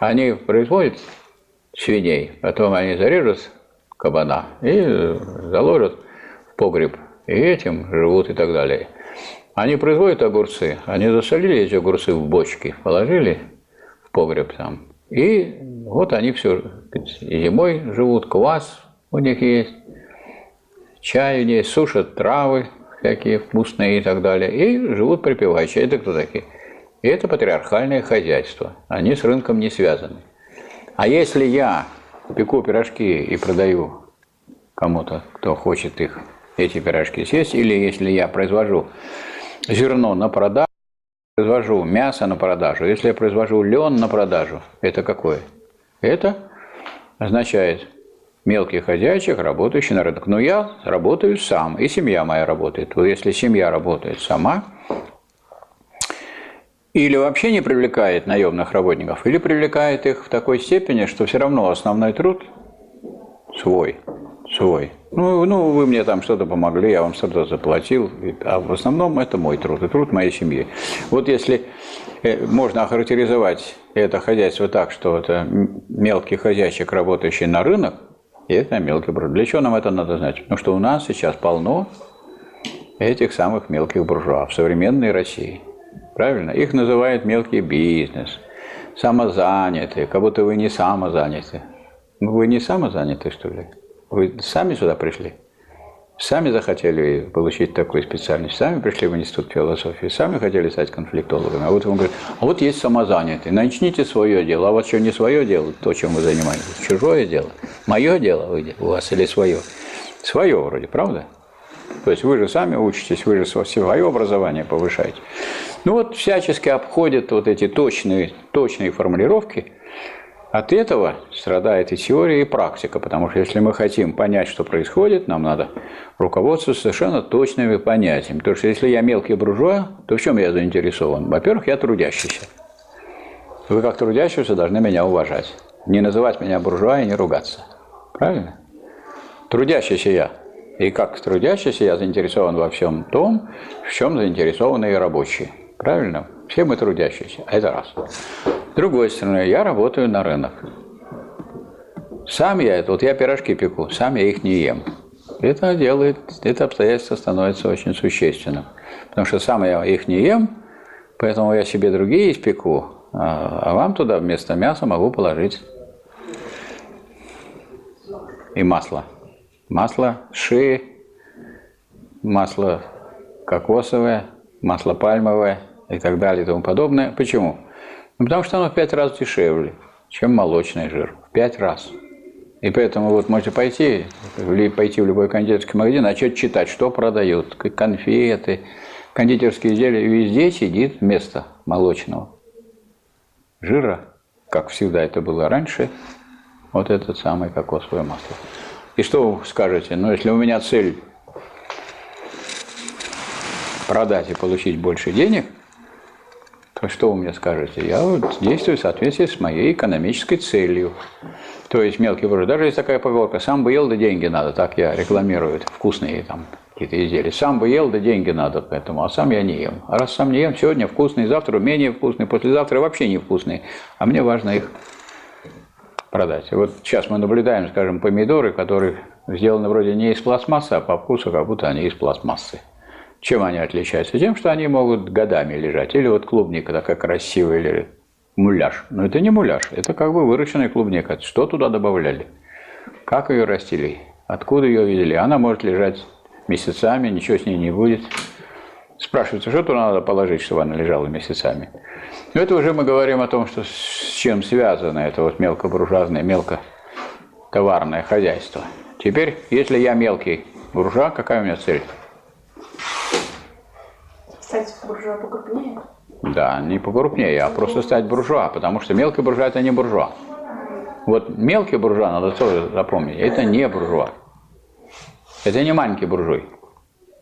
Они производят свиней, потом они зарежут кабана и заложат погреб, и этим живут и так далее. Они производят огурцы, они засолили эти огурцы в бочки, положили в погреб там, и вот они все зимой живут, квас у них есть, чай есть, сушат травы всякие вкусные и так далее, и живут припеваючи. Это кто такие? И это патриархальное хозяйство. Они с рынком не связаны. А если я пеку пирожки и продаю кому-то, кто хочет их эти пирожки съесть, или если я произвожу зерно на продажу, произвожу мясо на продажу, если я произвожу лен на продажу, это какое? Это означает мелкий хозяйчик, работающий на рынок. Но я работаю сам, и семья моя работает. Вот если семья работает сама, или вообще не привлекает наемных работников, или привлекает их в такой степени, что все равно основной труд свой, свой. Ну, ну, вы мне там что-то помогли, я вам что-то заплатил, а в основном это мой труд и труд моей семьи. Вот если э, можно охарактеризовать это хозяйство так, что это мелкий хозяйчик, работающий на рынок, и это мелкий буржуа. Для чего нам это надо знать? Потому что у нас сейчас полно этих самых мелких буржуа в современной России. Правильно? Их называют мелкий бизнес, самозанятые, как будто вы не самозаняты. Ну, вы не самозаняты, что ли? Вы сами сюда пришли? Сами захотели получить такую специальность, сами пришли в институт философии, сами хотели стать конфликтологами. А вот он говорит, а вот есть самозанятый, начните свое дело, а вот что не свое дело, то, чем вы занимаетесь, чужое дело, мое дело у вас или свое? Свое вроде, правда? То есть вы же сами учитесь, вы же свое образование повышаете. Ну вот всячески обходят вот эти точные, точные формулировки. От этого страдает и теория, и практика, потому что если мы хотим понять, что происходит, нам надо руководствоваться совершенно точными понятиями. Потому что если я мелкий буржуа, то в чем я заинтересован? Во-первых, я трудящийся. Вы как трудящийся должны меня уважать. Не называть меня буржуа и не ругаться. Правильно? Трудящийся я. И как трудящийся я заинтересован во всем том, в чем заинтересованы и рабочие. Правильно? Все мы трудящиеся. Это раз. С другой стороны, я работаю на рынок. Сам я это, вот я пирожки пеку, сам я их не ем. Это делает, это обстоятельство становится очень существенным. Потому что сам я их не ем, поэтому я себе другие испеку, а, а вам туда вместо мяса могу положить и масло. Масло шеи, масло кокосовое, масло пальмовое и так далее и тому подобное. Почему? Ну, потому что оно в пять раз дешевле, чем молочный жир. В пять раз. И поэтому вот можете пойти, пойти в любой кондитерский магазин, начать читать, что продают, конфеты, кондитерские изделия. Везде сидит вместо молочного жира, как всегда это было раньше, вот этот самый кокосовое масло. И что вы скажете? Ну, если у меня цель продать и получить больше денег, то что вы мне скажете? Я вот действую в соответствии с моей экономической целью. То есть мелкий буржуй. Даже есть такая поговорка, сам бы ел, да деньги надо. Так я рекламирую вкусные там какие-то изделия. Сам бы ел, да деньги надо поэтому, а сам я не ем. А раз сам не ем, сегодня вкусный, завтра менее вкусный, послезавтра вообще не вкусный. А мне важно их продать. Вот сейчас мы наблюдаем, скажем, помидоры, которые сделаны вроде не из пластмассы, а по вкусу как будто они из пластмассы. Чем они отличаются? Тем, что они могут годами лежать. Или вот клубника такая красивая лежит. Муляж. Но это не муляж, это как бы выращенная клубника. Что туда добавляли? Как ее растили? Откуда ее видели? Она может лежать месяцами, ничего с ней не будет. Спрашивается, что туда надо положить, чтобы она лежала месяцами. Но это уже мы говорим о том, что с чем связано это вот мелкобуржуазное, мелкотоварное хозяйство. Теперь, если я мелкий буржуа, какая у меня цель? Стать буржуа покрупнее? Да, не покрупнее, а просто стать буржуа, потому что мелкий буржуа – это не буржуа. Вот мелкий буржуа, надо тоже запомнить, это не буржуа. Это не маленький буржуй.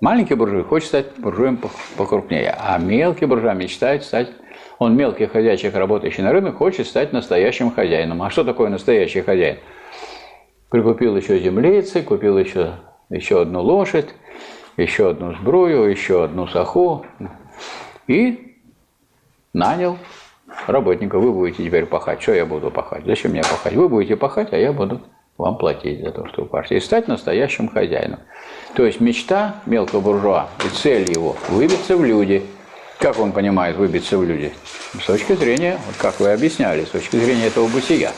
Маленький буржуй хочет стать буржуем покрупнее, а мелкий буржуа мечтает стать, он мелкий хозяйчик, работающий на рынок, хочет стать настоящим хозяином. А что такое настоящий хозяин? Прикупил еще землицы, купил еще, еще одну лошадь, еще одну сбрую, еще одну саху и нанял работника. Вы будете теперь пахать. Что я буду пахать? Зачем мне пахать? Вы будете пахать, а я буду вам платить за то, что вы пашете. И стать настоящим хозяином. То есть мечта мелкого буржуа и цель его – выбиться в люди. Как он понимает выбиться в люди? С точки зрения, как вы объясняли, с точки зрения этого бытия.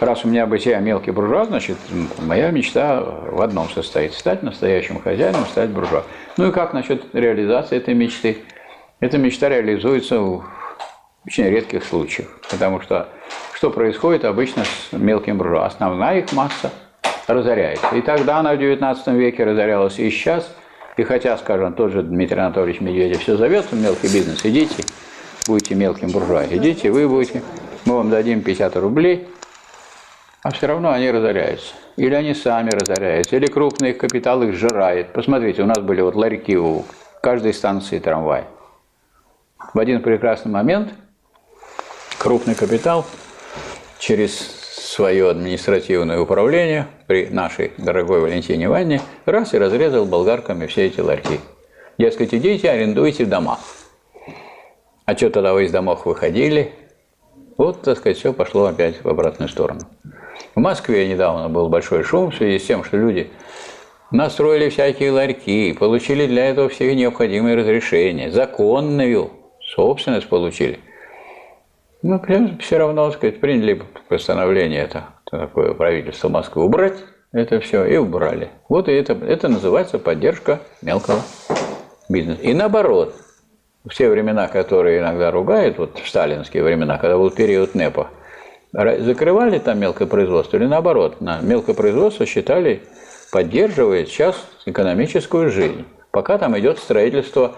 Раз у меня бытия мелкий буржуа, значит, моя мечта в одном состоит – стать настоящим хозяином, стать буржуа. Ну и как насчет реализации этой мечты? Эта мечта реализуется в очень редких случаях, потому что что происходит обычно с мелким буржуа? Основная их масса разоряется. И тогда она в XIX веке разорялась, и сейчас, и хотя, скажем, тот же Дмитрий Анатольевич Медведев все зовет в мелкий бизнес, идите, будете мелким буржуа, идите, вы будете, мы вам дадим 50 рублей, а все равно они разоряются. Или они сами разоряются, или крупный капитал их сжирает. Посмотрите, у нас были вот ларьки у каждой станции трамвая. В один прекрасный момент крупный капитал через свое административное управление при нашей дорогой Валентине Ивановне раз и разрезал болгарками все эти ларьки. Дескать, идите, арендуйте дома. А что тогда вы из домов выходили? Вот, так сказать, все пошло опять в обратную сторону. В Москве недавно был большой шум в связи с тем, что люди настроили всякие ларьки, получили для этого все необходимые разрешения, законную собственность получили. Ну, все равно, сказать, приняли постановление это, такое правительство Москвы убрать это все и убрали. Вот и это, это называется поддержка мелкого бизнеса. И наоборот, все времена, которые иногда ругают, вот в сталинские времена, когда был период НЭПа, закрывали там мелкое производство или наоборот, на мелкое производство считали, поддерживает сейчас экономическую жизнь. Пока там идет строительство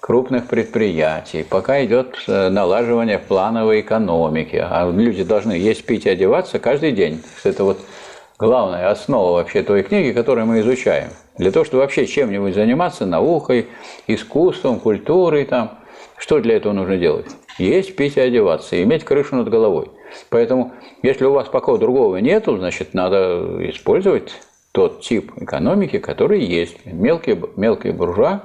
крупных предприятий, пока идет э, налаживание плановой экономики, а люди должны есть, пить и одеваться каждый день. Это вот главная основа вообще той книги, которую мы изучаем. Для того, чтобы вообще чем-нибудь заниматься, наукой, искусством, культурой, там, что для этого нужно делать? Есть, пить и одеваться, иметь крышу над головой. Поэтому, если у вас пока другого нету, значит, надо использовать тот тип экономики, который есть. Мелкие, мелкие буржуа,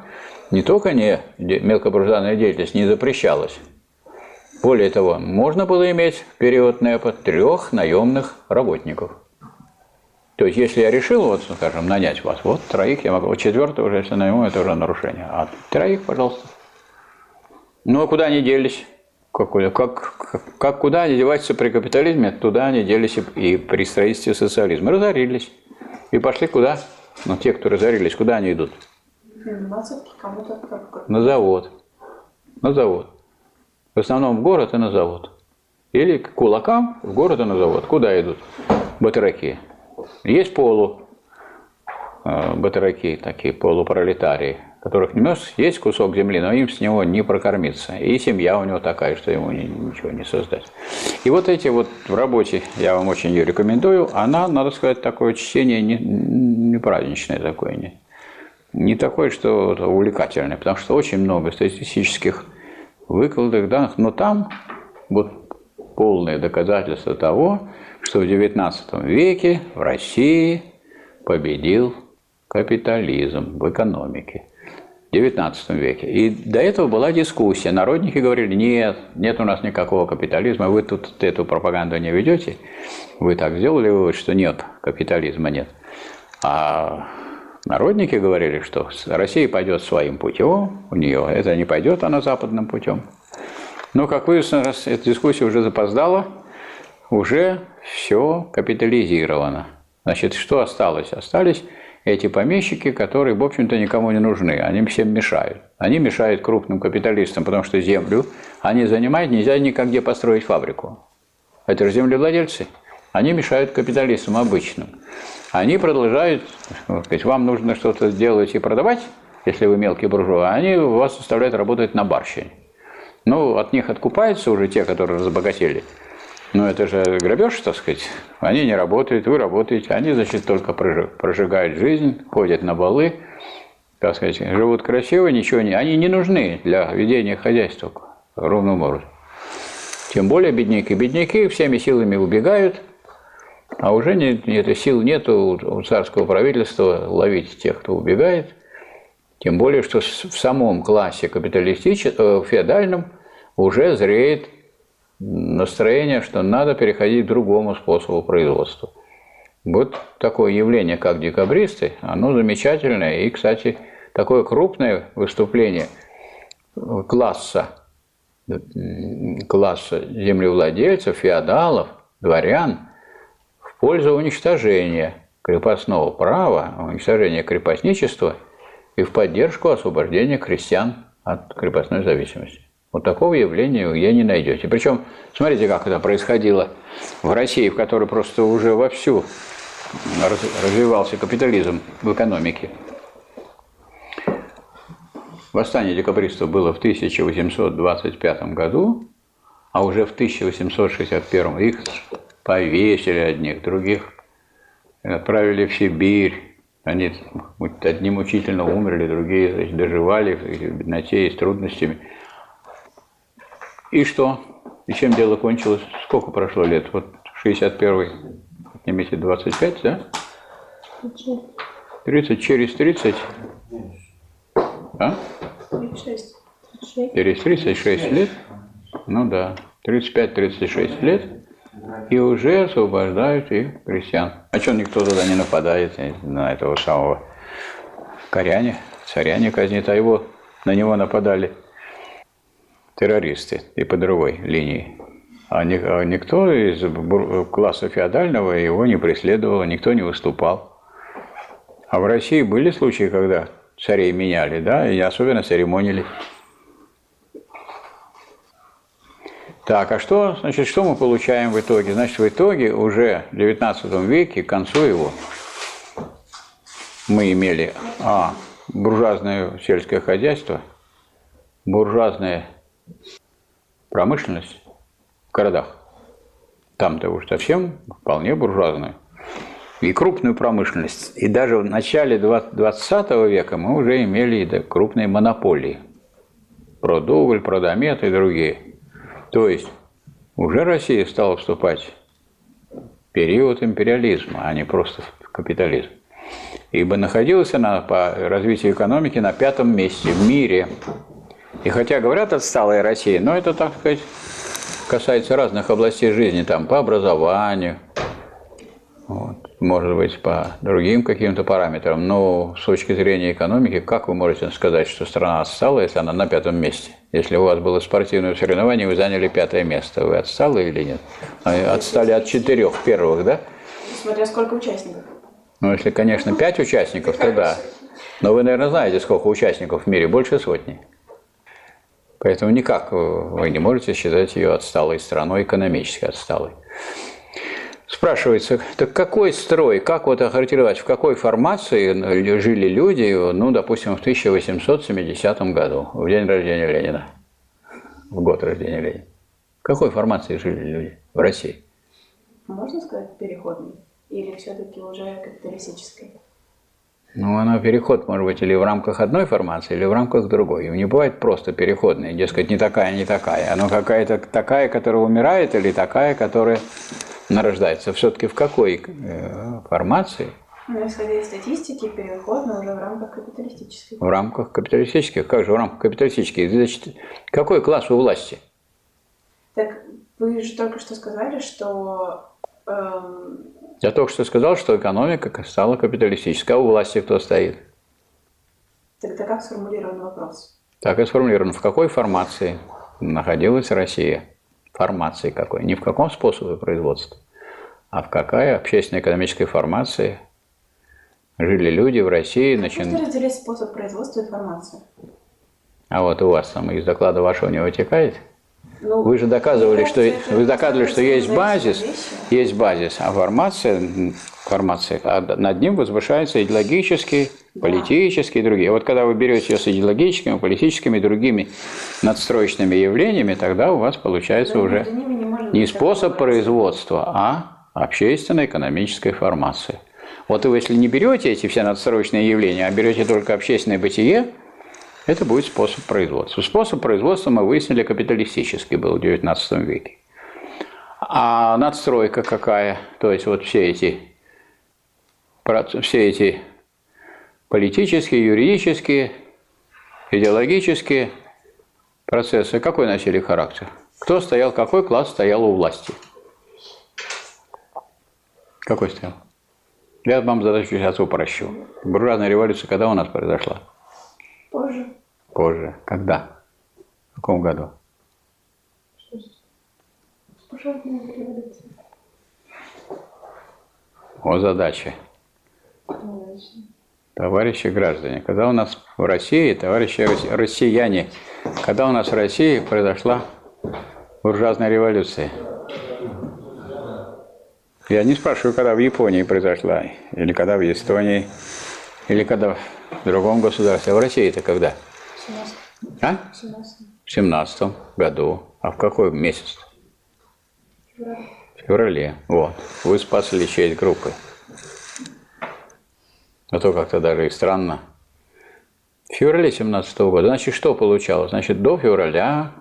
не только не мелкобуржуазная деятельность не запрещалась. Более того, можно было иметь в период НЭПа трех наемных работников. То есть, если я решил, вот, скажем, нанять вас, вот троих я могу, вот четвертого уже, если найму, это уже нарушение. А троих, пожалуйста. Ну, а куда они делись? Как, как, как, куда они деваются при капитализме, туда они делись и, и при строительстве социализма. Разорились. И пошли куда? Ну, те, кто разорились, куда они идут? На завод. На завод. В основном в город и на завод. Или к кулакам в город и на завод. Куда идут? Батараки. Есть полу э, батараки, такие полупролетарии, которых не есть кусок земли, но им с него не прокормиться. И семья у него такая, что ему ничего не создать. И вот эти вот в работе, я вам очень ее рекомендую, она, надо сказать, такое чтение не, не праздничное такое, не, не такое, что увлекательное, потому что очень много статистических выкладок данных, но там вот полное доказательство того, что в XIX веке в России победил капитализм в экономике. XIX веке. И до этого была дискуссия. Народники говорили, нет, нет у нас никакого капитализма, вы тут эту пропаганду не ведете. Вы так сделали вывод, что нет, капитализма нет. А народники говорили, что Россия пойдет своим путем, у нее это не пойдет, она западным путем. Но, как выяснилось, эта дискуссия уже запоздала, уже все капитализировано. Значит, что осталось? Остались эти помещики, которые, в общем-то, никому не нужны. Они всем мешают. Они мешают крупным капиталистам, потому что землю они занимают, нельзя никогде построить фабрику. Это же землевладельцы. Они мешают капиталистам обычным. Они продолжают, сказать, вам нужно что-то делать и продавать, если вы мелкий буржуа, они вас заставляют работать на барщине. Ну, от них откупаются уже те, которые разбогатели – но это же грабеж, так сказать. Они не работают, вы работаете. Они, значит, только прожигают жизнь, ходят на балы, так сказать, живут красиво, ничего не... Они не нужны для ведения хозяйства ровным образом. Тем более бедняки. Бедняки всеми силами убегают, а уже нет, нет, сил нет у царского правительства ловить тех, кто убегает. Тем более, что в самом классе капиталистическом, э, феодальном уже зреет настроение, что надо переходить к другому способу производства. Вот такое явление, как декабристы, оно замечательное. И, кстати, такое крупное выступление класса, класса землевладельцев, феодалов, дворян в пользу уничтожения крепостного права, уничтожения крепостничества и в поддержку освобождения крестьян от крепостной зависимости. Вот такого явления я не найдете. Причем, смотрите, как это происходило в России, в которой просто уже вовсю развивался капитализм в экономике. Восстание декабристов было в 1825 году, а уже в 1861 их повесили одних, других отправили в Сибирь. Они одни мучительно умерли, другие значит, доживали в бедноте и с трудностями. И что? И чем дело кончилось? Сколько прошло лет? Вот 61-й, отнимите 25, да? 30, через 30? А? 36. Через 36 лет? Ну да, 35-36 лет. И уже освобождают и крестьян. А что никто туда не нападает на этого самого коряне, царя не казнит, а его, на него нападали террористы и по другой линии. А, ни- а никто из класса феодального его не преследовал, никто не выступал. А в России были случаи, когда царей меняли, да, и особенно церемонили. Так, а что, значит, что мы получаем в итоге? Значит, в итоге уже в XIX веке, к концу его, мы имели а, буржуазное сельское хозяйство, буржуазная промышленность в городах. Там-то уж совсем вполне буржуазную. И крупную промышленность. И даже в начале 20 века мы уже имели да, крупные монополии. Продуголь, Продомет и другие. То есть уже Россия стала вступать в период империализма, а не просто в капитализм. Ибо находилась она по развитию экономики на пятом месте в мире. И хотя говорят отсталая Россия, но это, так сказать, касается разных областей жизни, там, по образованию, вот, может быть, по другим каким-то параметрам. Но с точки зрения экономики, как вы можете сказать, что страна отстала, если она на пятом месте? Если у вас было спортивное соревнование, вы заняли пятое место, вы отсталы или нет? А, Отстали от четырех первых, да? Смотря сколько участников. Ну, если, конечно, пять участников, то да. Но вы, наверное, знаете, сколько участников в мире? Больше сотни. Поэтому никак вы не можете считать ее отсталой страной, экономически отсталой. Спрашивается, так какой строй, как вот охарактеризовать, в какой формации жили люди, ну, допустим, в 1870 году, в день рождения Ленина, в год рождения Ленина. В какой формации жили люди в России? Можно сказать переходный? Или все-таки уже капиталистической? Ну, она переход может быть или в рамках одной формации, или в рамках другой. И не бывает просто переходной, дескать, не такая, не такая. Она какая-то такая, которая умирает, или такая, которая нарождается. Все-таки в какой э, формации? Ну, исходя из статистики, переходный уже в рамках капиталистической. В рамках капиталистических. Как же в рамках капиталистических? Значит, какой класс у власти? Так вы же только что сказали, что эм, Я только что сказал, что экономика стала капиталистической. А у власти кто стоит? тогда как сформулирован вопрос? Так и сформулировано. В какой формации находилась Россия? Формации какой? Не в каком способе производства, а в какая общественно-экономической формации жили люди в России. Начин... Просто разделить способ производства информации. А вот у вас там из доклада вашего не вытекает? Ну, Вы же доказывали, что, вы доказывали, что есть базис, вещи. есть базис, а формация, формация, а над ним возвышаются идеологические, политические и другие. Вот когда вы берете ее с идеологическими, политическими и другими надстроечными явлениями, тогда у вас получается Да, уже не не способ производства, а общественно-экономической формации. Вот вы если не берете эти все надстроечные явления, а берете только общественное бытие, это будет способ производства. Способ производства мы выяснили капиталистический был в XIX веке. А надстройка какая? То есть вот все эти, все эти политические, юридические, идеологические процессы, какой носили характер? Кто стоял, какой класс стоял у власти? Какой стоял? Я вам задачу сейчас упрощу. Буржуазная революция когда у нас произошла? Позже. Позже. Когда? В каком году? Пожарная революция. О задаче. Товарищи граждане, когда у нас в России, товарищи рос- россияне, когда у нас в России произошла буржуазная революция? Я не спрашиваю, когда в Японии произошла, или когда в Эстонии, или когда в другом государстве. А в России это когда? А? В семнадцатом году. А в какой месяц? В феврале. Вот. Вы спасли честь группы. А то как-то даже и странно. В феврале 17 года. Значит, что получалось? Значит, до февраля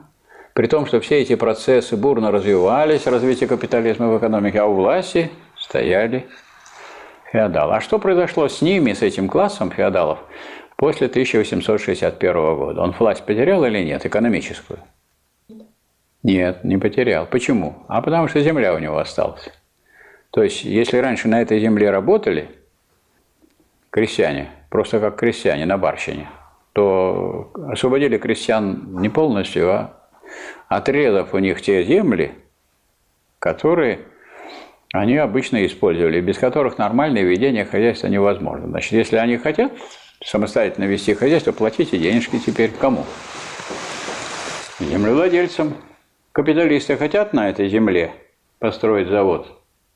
При том, что все эти процессы бурно развивались, развитие капитализма в экономике, а у власти стояли феодалы. А что произошло с ними, с этим классом феодалов, после 1861 года? Он власть потерял или нет, экономическую? Нет, не потерял. Почему? А потому что земля у него осталась. То есть, если раньше на этой земле работали крестьяне, просто как крестьяне на барщине, то освободили крестьян не полностью, а отрезав у них те земли, которые они обычно использовали, без которых нормальное ведение хозяйства невозможно. Значит, если они хотят самостоятельно вести хозяйство, платите денежки теперь кому? Землевладельцам. Капиталисты хотят на этой земле построить завод.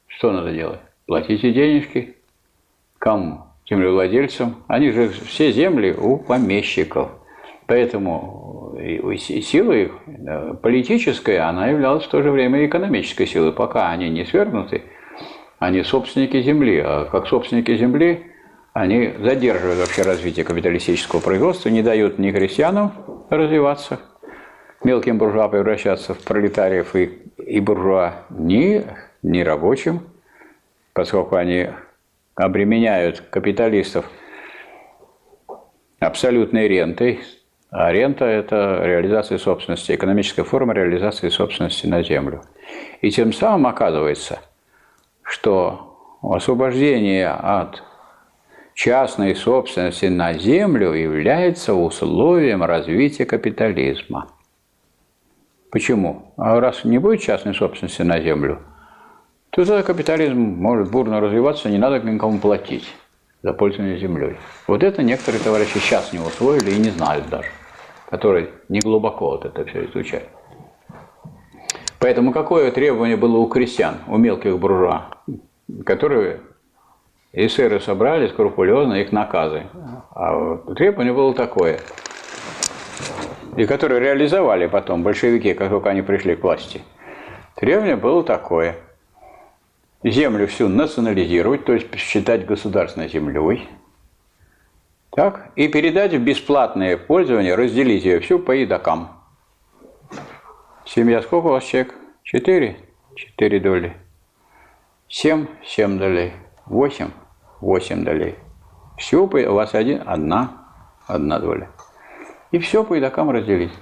Что надо делать? Платите денежки. Кому? Землевладельцам. Они же все земли у помещиков. Поэтому сила их политическая, она являлась в то же время экономической силой. Пока они не свергнуты, они собственники земли. А как собственники земли, они задерживают вообще развитие капиталистического производства, не дают ни крестьянам развиваться, мелким буржуа превращаться в пролетариев и, и буржуа, ни, ни рабочим, поскольку они обременяют капиталистов абсолютной рентой, а рента – это реализация собственности, экономическая форма реализации собственности на землю. И тем самым оказывается, что освобождение от частной собственности на землю является условием развития капитализма. Почему? А раз не будет частной собственности на землю, то тогда капитализм может бурно развиваться, не надо никому платить за пользование землей. Вот это некоторые товарищи сейчас не усвоили и не знают даже, которые не глубоко вот это все изучают. Поэтому какое требование было у крестьян, у мелких буржуа, которые эсеры собрали скрупулезно их наказы. А требование было такое, и которые реализовали потом большевики, как только они пришли к власти. Требование было такое – землю всю национализировать, то есть считать государственной землей, так, и передать в бесплатное пользование, разделить ее всю по едокам. Семья сколько у вас человек? Четыре? Четыре доли. Семь? Семь долей. Восемь? Восемь долей. Все у вас один, одна, одна доля. И все по едокам разделить.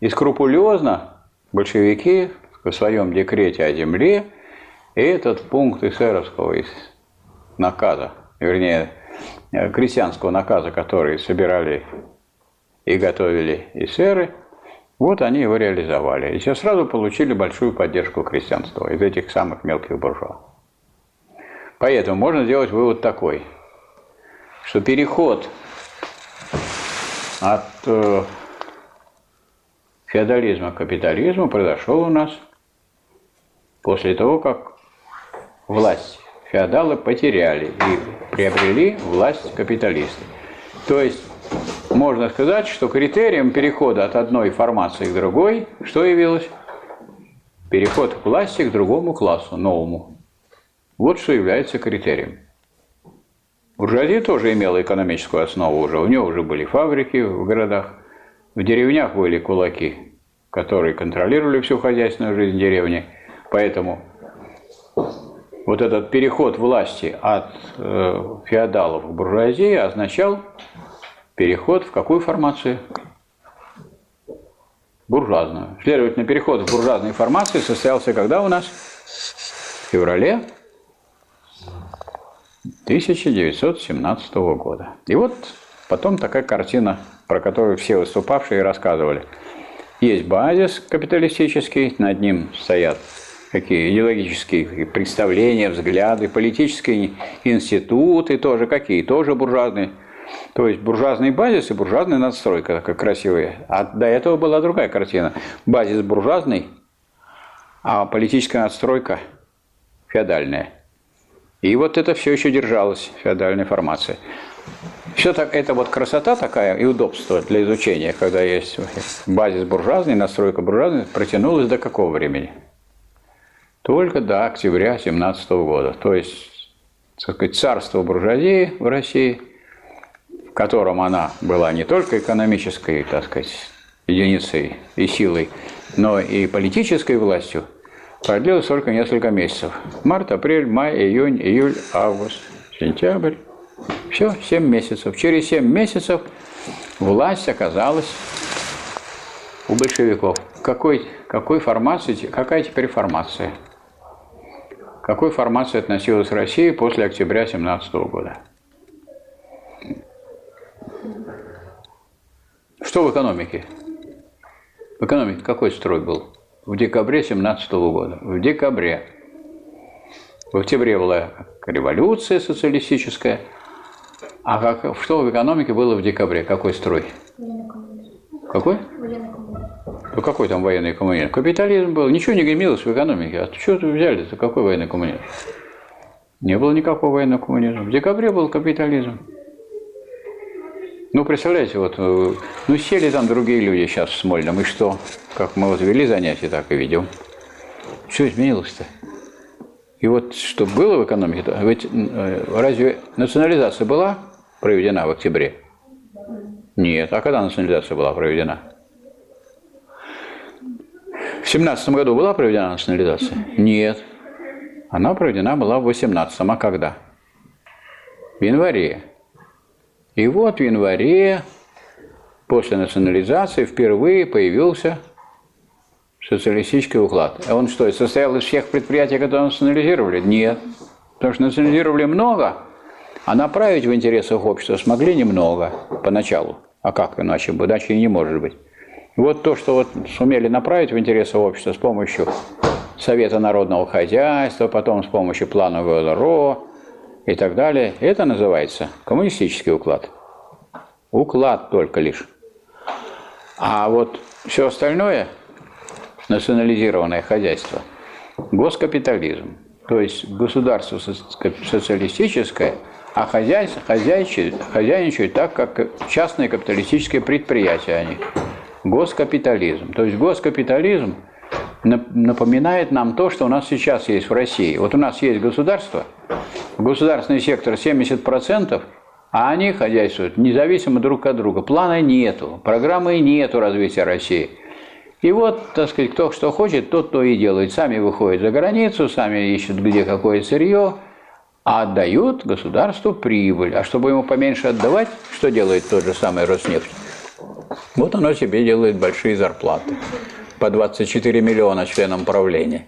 И скрупулезно большевики в своем декрете о земле этот пункт эсеровского наказа, вернее, крестьянского наказа, который собирали и готовили эсеры, вот они его реализовали. И сейчас сразу получили большую поддержку крестьянства из этих самых мелких буржуа. Поэтому можно сделать вывод такой, что переход от э, феодализма к капитализму произошел у нас после того, как власть феодалы потеряли и приобрели власть капиталисты. То есть можно сказать, что критерием перехода от одной формации к другой, что явилось? Переход к власти к другому классу, новому. Вот что является критерием. Буржуазия тоже имела экономическую основу уже. У нее уже были фабрики в городах. В деревнях были кулаки, которые контролировали всю хозяйственную жизнь деревни. Поэтому вот этот переход власти от э, феодалов к буржуазии означал переход в какую формацию? Буржуазную. Следовательно, переход в буржуазной формации состоялся когда у нас? В феврале 1917 года. И вот потом такая картина, про которую все выступавшие рассказывали. Есть базис капиталистический, над ним стоят какие идеологические представления, взгляды, политические институты тоже какие, тоже буржуазные. То есть буржуазный базис и буржуазная надстройка, как красивые. А до этого была другая картина. Базис буржуазный, а политическая надстройка феодальная. И вот это все еще держалось, феодальная формация. Все так, это вот красота такая и удобство для изучения, когда есть базис буржуазный, настройка буржуазная, протянулась до какого времени? Только до октября 17 года. То есть, так сказать, царство буржуазии в России, в котором она была не только экономической, так сказать, единицей и силой, но и политической властью, продлилось только несколько месяцев. Март, апрель, май, июнь, июль, август, сентябрь. Все, 7 месяцев. Через 7 месяцев власть оказалась у большевиков. Какой, какой формации, какая теперь формация? К какой формации относилась Россия после октября 17 года? Что в экономике? В экономике какой строй был? В декабре 17 года. В декабре. В октябре была революция социалистическая. А как, что в экономике было в декабре? Какой строй? Какой? Ну какой там военный коммунизм? Капитализм был. Ничего не гремилось в экономике. А что взяли-то? Какой военный коммунизм? Не было никакого военного коммунизма. В декабре был капитализм. Ну, представляете, вот, э, ну, сели там другие люди сейчас в Смольном, и что? Как мы вот занятия, так и ведем. Что изменилось-то? И вот что было в экономике, ведь э, разве национализация была проведена в октябре? Нет. А когда национализация была проведена? В 17 году была проведена национализация? Нет. Она проведена была в 18 А когда? В январе. И вот в январе после национализации впервые появился социалистический уклад. А он что, состоял из всех предприятий, которые национализировали? Нет. Потому что национализировали много, а направить в интересах общества смогли немного поначалу. А как иначе? Иначе и не может быть. Вот то, что вот сумели направить в интересы общества с помощью Совета народного хозяйства, потом с помощью плана ВЛРО и так далее, это называется коммунистический уклад. Уклад только лишь. А вот все остальное, национализированное хозяйство, госкапитализм, то есть государство социалистическое – а хозяйство, хозяйничают, хозяйничают так, как частные капиталистические предприятия они. Госкапитализм. То есть госкапитализм напоминает нам то, что у нас сейчас есть в России. Вот у нас есть государство, государственный сектор 70%, а они хозяйствуют независимо друг от друга. Плана нету, программы нету развития России. И вот, так сказать, кто что хочет, тот то и делает. Сами выходят за границу, сами ищут, где какое сырье, а отдают государству прибыль. А чтобы ему поменьше отдавать, что делает тот же самый Роснефть? Вот оно себе делает большие зарплаты. По 24 миллиона членам правления.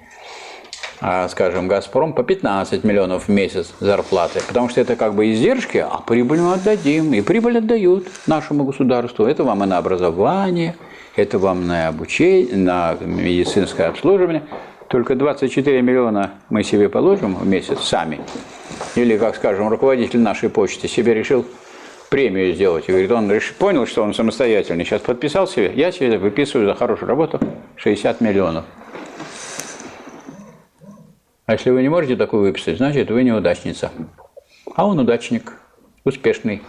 А, скажем, «Газпром» по 15 миллионов в месяц зарплаты. Потому что это как бы издержки, а прибыль мы отдадим. И прибыль отдают нашему государству. Это вам и на образование, это вам на обучение, на медицинское обслуживание. Только 24 миллиона мы себе положим в месяц сами. Или, как скажем, руководитель нашей почты себе решил премию сделать. И говорит, он решил, понял, что он самостоятельный. Сейчас подписал себе, я себе выписываю за хорошую работу 60 миллионов. А если вы не можете такую выписать, значит, вы неудачница. А он удачник, успешный.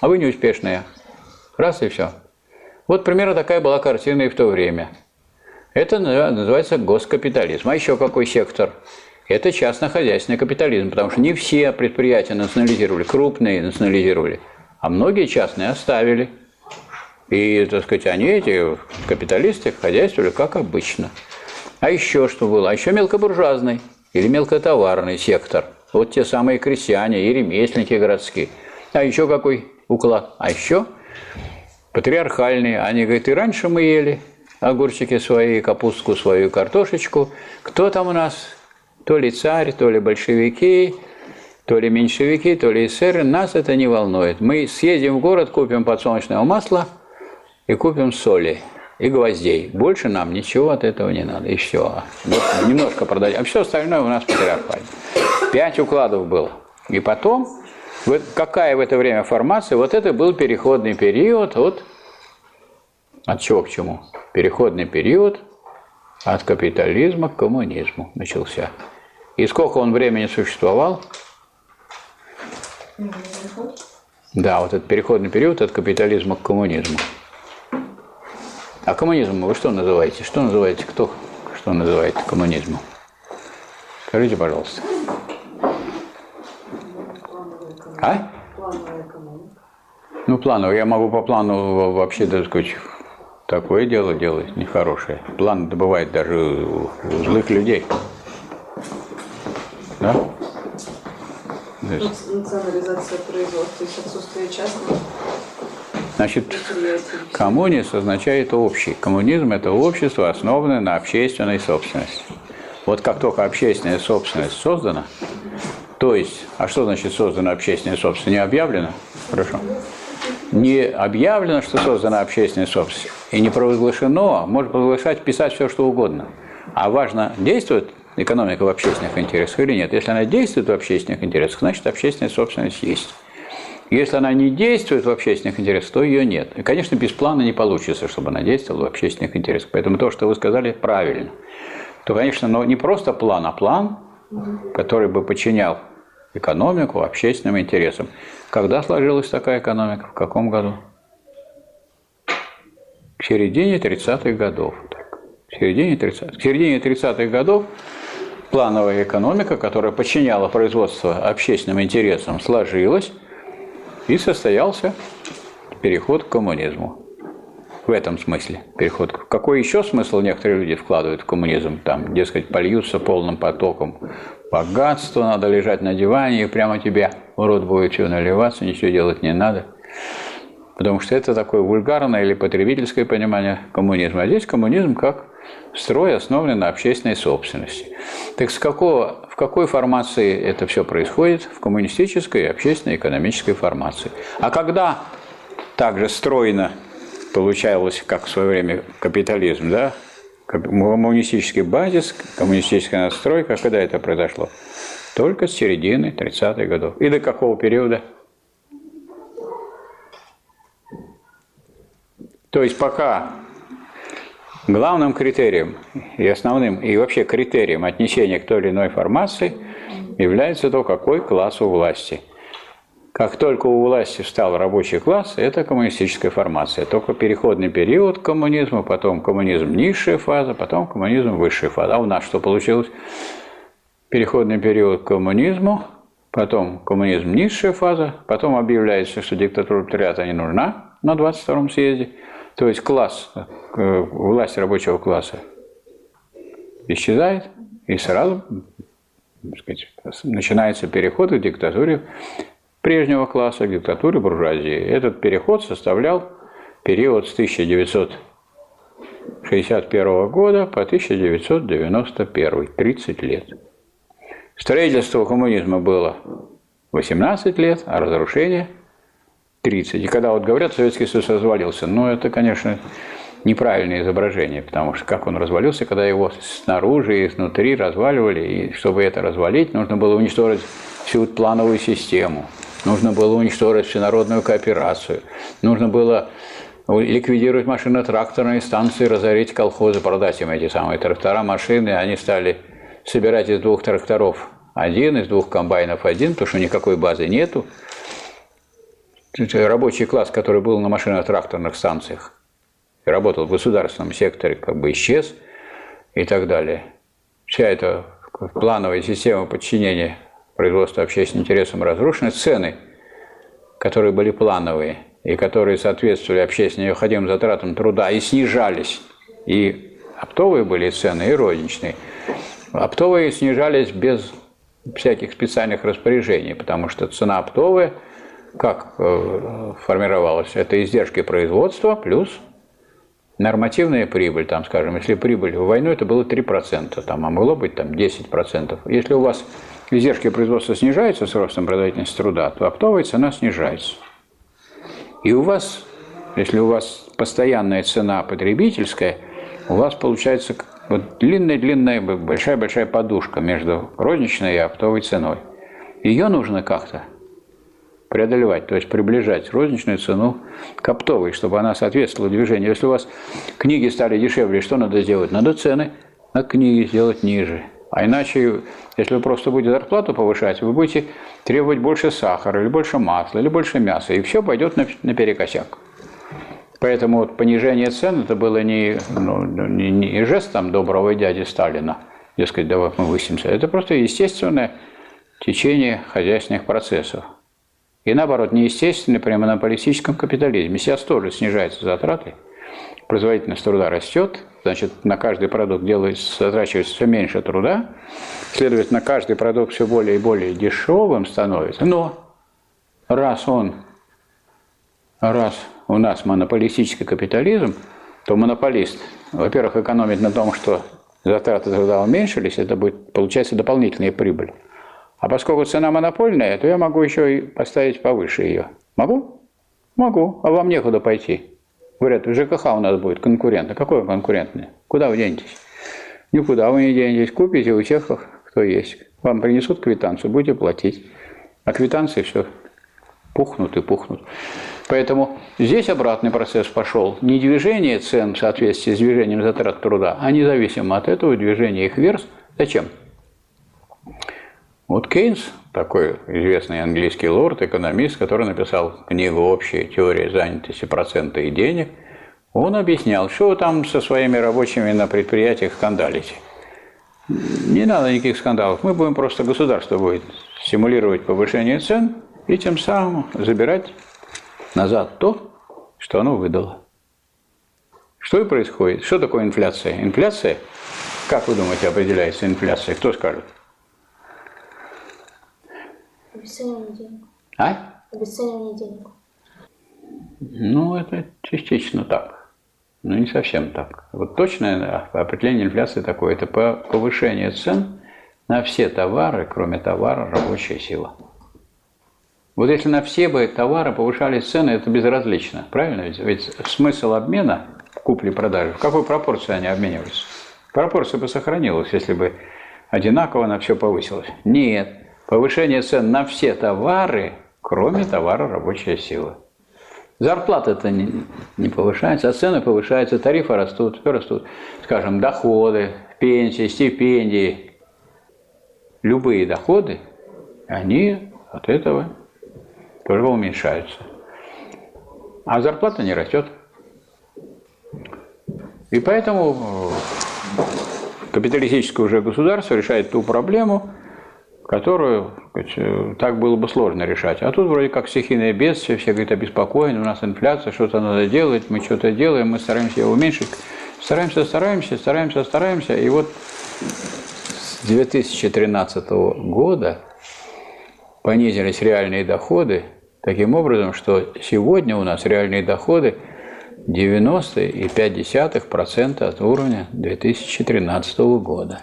А вы неуспешная. Раз и все. Вот примерно такая была картина и в то время. Это называется госкапитализм. А еще какой сектор? Это частно-хозяйственный капитализм, потому что не все предприятия национализировали, крупные национализировали, а многие частные оставили. И, так сказать, они, эти капиталисты, хозяйствовали как обычно. А еще что было? А еще мелкобуржуазный или мелкотоварный сектор. Вот те самые крестьяне и ремесленники городские. А еще какой уклад? А еще патриархальные. Они говорят, и раньше мы ели, огурчики свои, капустку свою, картошечку. Кто там у нас? То ли царь, то ли большевики, то ли меньшевики, то ли эсеры. Нас это не волнует. Мы съездим в город, купим подсолнечного масла и купим соли и гвоздей. Больше нам ничего от этого не надо. И все. Вот немножко продать. А все остальное у нас патриархально. Пять укладов было. И потом, какая в это время формация, вот это был переходный период от от чего к чему? Переходный период от капитализма к коммунизму начался. И сколько он времени существовал? Да, вот этот переходный период от капитализма к коммунизму. А коммунизм вы что называете? Что называете? Кто что называет коммунизмом? Скажите, пожалуйста. А? Ну, плановый. Я могу по плану вообще, так сказать, такое дело делает нехорошее. План добывает даже у злых людей. Да? То есть, Национализация производства, то есть отсутствие частного Значит, коммунист означает общий. Коммунизм – это общество, основанное на общественной собственности. Вот как только общественная собственность создана, то есть, а что значит создана общественная собственность? Не объявлено? Хорошо. Не объявлено, что создана общественная собственность, и не провозглашено, может провозглашать, писать все, что угодно. А важно, действует экономика в общественных интересах или нет. Если она действует в общественных интересах, значит, общественная собственность есть. Если она не действует в общественных интересах, то ее нет. И, конечно, без плана не получится, чтобы она действовала в общественных интересах. Поэтому то, что вы сказали, правильно. То, конечно, но не просто план, а план, который бы подчинял экономику общественным интересам. Когда сложилась такая экономика? В каком году? В середине 30-х годов. Так, В середине 30-х. В середине 30-х годов плановая экономика, которая подчиняла производство общественным интересам, сложилась и состоялся переход к коммунизму. В этом смысле переход. Какой еще смысл некоторые люди вкладывают в коммунизм? Там, дескать, польются полным потоком богатства, надо лежать на диване, и прямо тебе в рот будет все наливаться, ничего делать не надо. Потому что это такое вульгарное или потребительское понимание коммунизма. А здесь коммунизм как строй, основанный на общественной собственности. Так с какого, в какой формации это все происходит? В коммунистической и общественной экономической формации. А когда также стройно получалось, как в свое время капитализм, да, коммунистический базис, коммунистическая настройка, когда это произошло? Только с середины 30-х годов. И до какого периода? То есть пока главным критерием и основным, и вообще критерием отнесения к той или иной формации является то, какой класс у власти. Как только у власти стал рабочий класс, это коммунистическая формация. Только переходный период к коммунизму, потом коммунизм низшая фаза, потом коммунизм высшая фаза. А у нас что получилось? Переходный период к коммунизму, потом коммунизм низшая фаза, потом объявляется, что диктатура пролетариата не нужна на 22-м съезде. То есть класс, э, власть рабочего класса исчезает, и сразу сказать, начинается переход к диктатуре прежнего класса, к диктатуре буржуазии. Этот переход составлял период с 1961 года по 1991, 30 лет. Строительство коммунизма было 18 лет, а разрушение 30. И когда вот говорят, Советский Союз развалился, ну это, конечно, неправильное изображение, потому что как он развалился, когда его снаружи и изнутри разваливали, и чтобы это развалить, нужно было уничтожить всю плановую систему, нужно было уничтожить всенародную кооперацию, нужно было ликвидировать машино-тракторные станции, разорить колхозы, продать им эти самые трактора, машины, они стали собирать из двух тракторов один, из двух комбайнов один, потому что никакой базы нету. Рабочий класс, который был на машино-тракторных станциях, работал в государственном секторе, как бы исчез и так далее. Вся эта плановая система подчинения производства общественным интересам разрушены. Цены, которые были плановые и которые соответствовали общественно необходимым затратам труда и снижались, и оптовые были цены, и розничные. Оптовые снижались без всяких специальных распоряжений, потому что цена оптовая, как э, формировалась, это издержки производства плюс нормативная прибыль, там, скажем, если прибыль в войну, это было 3%, там, а могло быть там 10%. Если у вас издержки производства снижаются с ростом производительности труда, то оптовая цена снижается. И у вас, если у вас постоянная цена потребительская, у вас получается вот длинная-длинная, большая-большая подушка между розничной и оптовой ценой. Ее нужно как-то преодолевать, то есть приближать розничную цену к оптовой, чтобы она соответствовала движению. Если у вас книги стали дешевле, что надо сделать? Надо цены на книги сделать ниже. А иначе, если вы просто будете зарплату повышать, вы будете требовать больше сахара, или больше масла, или больше мяса, и все пойдет на, наперекосяк. Поэтому вот понижение цен это было не, ну, не, не жест доброго дяди Сталина, дескать, давай мы высимся. Это просто естественное течение хозяйственных процессов. И наоборот, неестественный при монополистическом капитализме. Сейчас тоже снижаются затраты, производительность труда растет, значит, на каждый продукт делается, затрачивается все меньше труда, следовательно, каждый продукт все более и более дешевым становится. Но раз он, раз у нас монополистический капитализм, то монополист, во-первых, экономит на том, что затраты труда уменьшились, это будет, получается, дополнительная прибыль. А поскольку цена монопольная, то я могу еще и поставить повыше ее. Могу? Могу. А вам некуда пойти. Говорят, в ЖКХ у нас будет конкурент. А какой конкурентный? Куда вы денетесь? Никуда вы не денетесь. Купите у тех, кто есть. Вам принесут квитанцию, будете платить. А квитанции все пухнут и пухнут. Поэтому здесь обратный процесс пошел. Не движение цен в соответствии с движением затрат труда, а независимо от этого движения их вверх. Зачем? Вот Кейнс, такой известный английский лорд, экономист, который написал книгу «Общая теория занятости процента и денег», он объяснял, что вы там со своими рабочими на предприятиях скандалите. Не надо никаких скандалов. Мы будем просто, государство будет стимулировать повышение цен и тем самым забирать назад то, что оно выдало. Что и происходит? Что такое инфляция? Инфляция, как вы думаете, определяется инфляция? Кто скажет? Обесценивание денег. А? Обесценивание денег. Ну, это частично так. Но не совсем так. Вот точное определение инфляции такое. Это повышение цен на все товары, кроме товара рабочая сила. Вот если на все бы товары повышались цены, это безразлично, правильно? Ведь, ведь смысл обмена купли-продажи, в какой пропорции они обменивались? Пропорция бы сохранилась, если бы одинаково на все повысилось. Нет, повышение цен на все товары, кроме товара рабочая сила. Зарплата это не, не повышается, а цены повышаются, тарифы растут, растут. Скажем, доходы, пенсии, стипендии, любые доходы, они от этого только уменьшаются. А зарплата не растет. И поэтому капиталистическое уже государство решает ту проблему, которую так было бы сложно решать. А тут вроде как стихийное бедствие, все говорят, обеспокоены, у нас инфляция, что-то надо делать, мы что-то делаем, мы стараемся ее уменьшить. Стараемся, стараемся, стараемся, стараемся. И вот с 2013 года понизились реальные доходы таким образом, что сегодня у нас реальные доходы 90,5% от уровня 2013 года.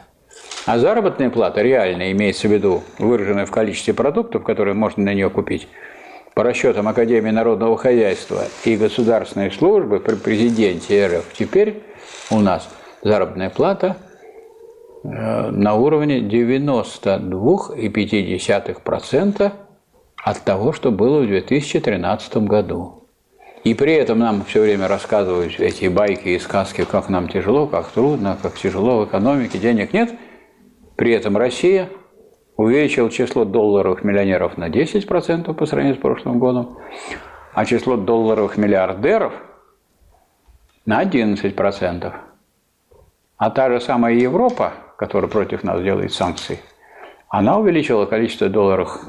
А заработная плата реальная, имеется в виду, выраженная в количестве продуктов, которые можно на нее купить, по расчетам Академии народного хозяйства и государственной службы при президенте РФ, теперь у нас заработная плата – Э, на уровне 92,5% от того, что было в 2013 году. И при этом нам все время рассказывают эти байки и сказки, как нам тяжело, как трудно, как тяжело в экономике, денег нет. При этом Россия увеличила число долларовых миллионеров на 10% по сравнению с прошлым годом, а число долларовых миллиардеров на 11%. А та же самая Европа, которая против нас делает санкции, она увеличила количество долларов,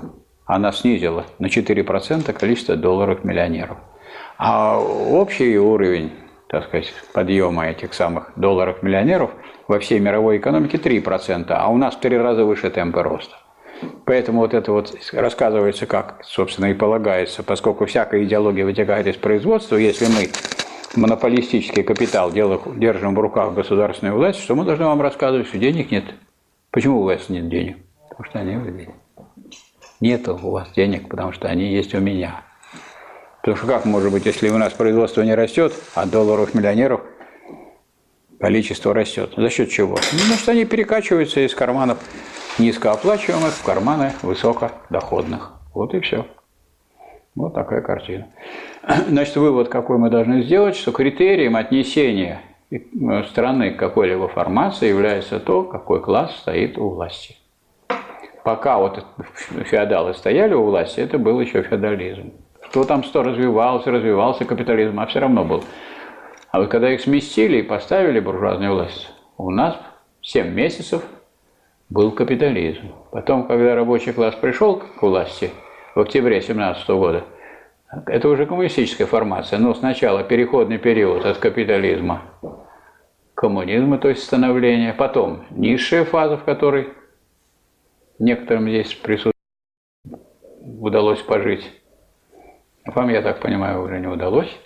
она снизила на 4% количество долларов миллионеров. А общий уровень, так сказать, подъема этих самых долларов миллионеров во всей мировой экономике 3%, а у нас в три раза выше темпы роста. Поэтому вот это вот рассказывается, как, собственно, и полагается, поскольку всякая идеология вытекает из производства, если мы монополистический капитал держим в руках государственной власти, что мы должны вам рассказывать, что денег нет. Почему у вас нет денег? Потому что они у денег. Нет у вас денег, потому что они есть у меня. Потому что как может быть, если у нас производство не растет, а долларов миллионеров количество растет? За счет чего? Ну, что они перекачиваются из карманов низкооплачиваемых в карманы высокодоходных. Вот и все. Вот такая картина. Значит, вывод какой мы должны сделать, что критерием отнесения э, страны к какой-либо формации является то, какой класс стоит у власти. Пока вот феодалы стояли у власти, это был еще феодализм. Что там что развивался, развивался капитализм, а все равно был. А вот когда их сместили и поставили буржуазную власть, у нас 7 месяцев был капитализм. Потом, когда рабочий класс пришел к власти в октябре 17 года, Это уже коммунистическая формация, но сначала переходный период от капитализма к коммунизму, то есть становление, потом низшая фаза, в которой некоторым здесь присутствует, удалось пожить. Вам, я так понимаю, уже не удалось.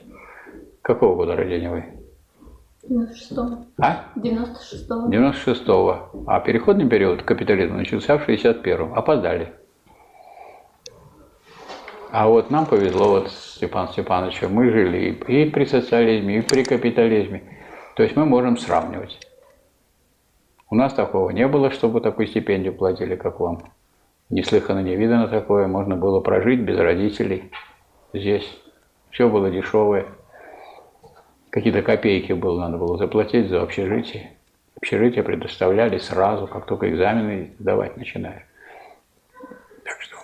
Какого года рождения вы? 96-го. А? 96-го. 96-го. А переходный период капитализма начался в 61-м. Опоздали. А вот нам повезло, вот Степан Степановичу, мы жили и, при социализме, и при капитализме. То есть мы можем сравнивать. У нас такого не было, чтобы такую стипендию платили, как вам. Неслыханно, не видано такое. Можно было прожить без родителей здесь. Все было дешевое. Какие-то копейки было, надо было заплатить за общежитие. Общежитие предоставляли сразу, как только экзамены сдавать начинаешь. Так что,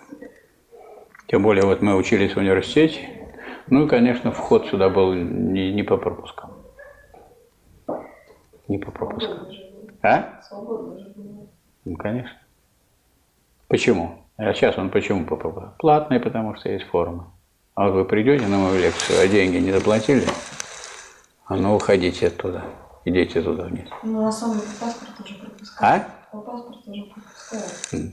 тем более вот мы учились в университете, ну и, конечно, вход сюда был не, не по пропускам. Не по пропускам. А? Ну, конечно. Почему? А сейчас он почему по пропускам? Платный, потому что есть форма. А вот вы придете на мою лекцию, а деньги не заплатили, а ну уходите оттуда, идите туда вниз. Ну, на самом деле, паспорт тоже пропускает. А? По паспорт тоже пропускает.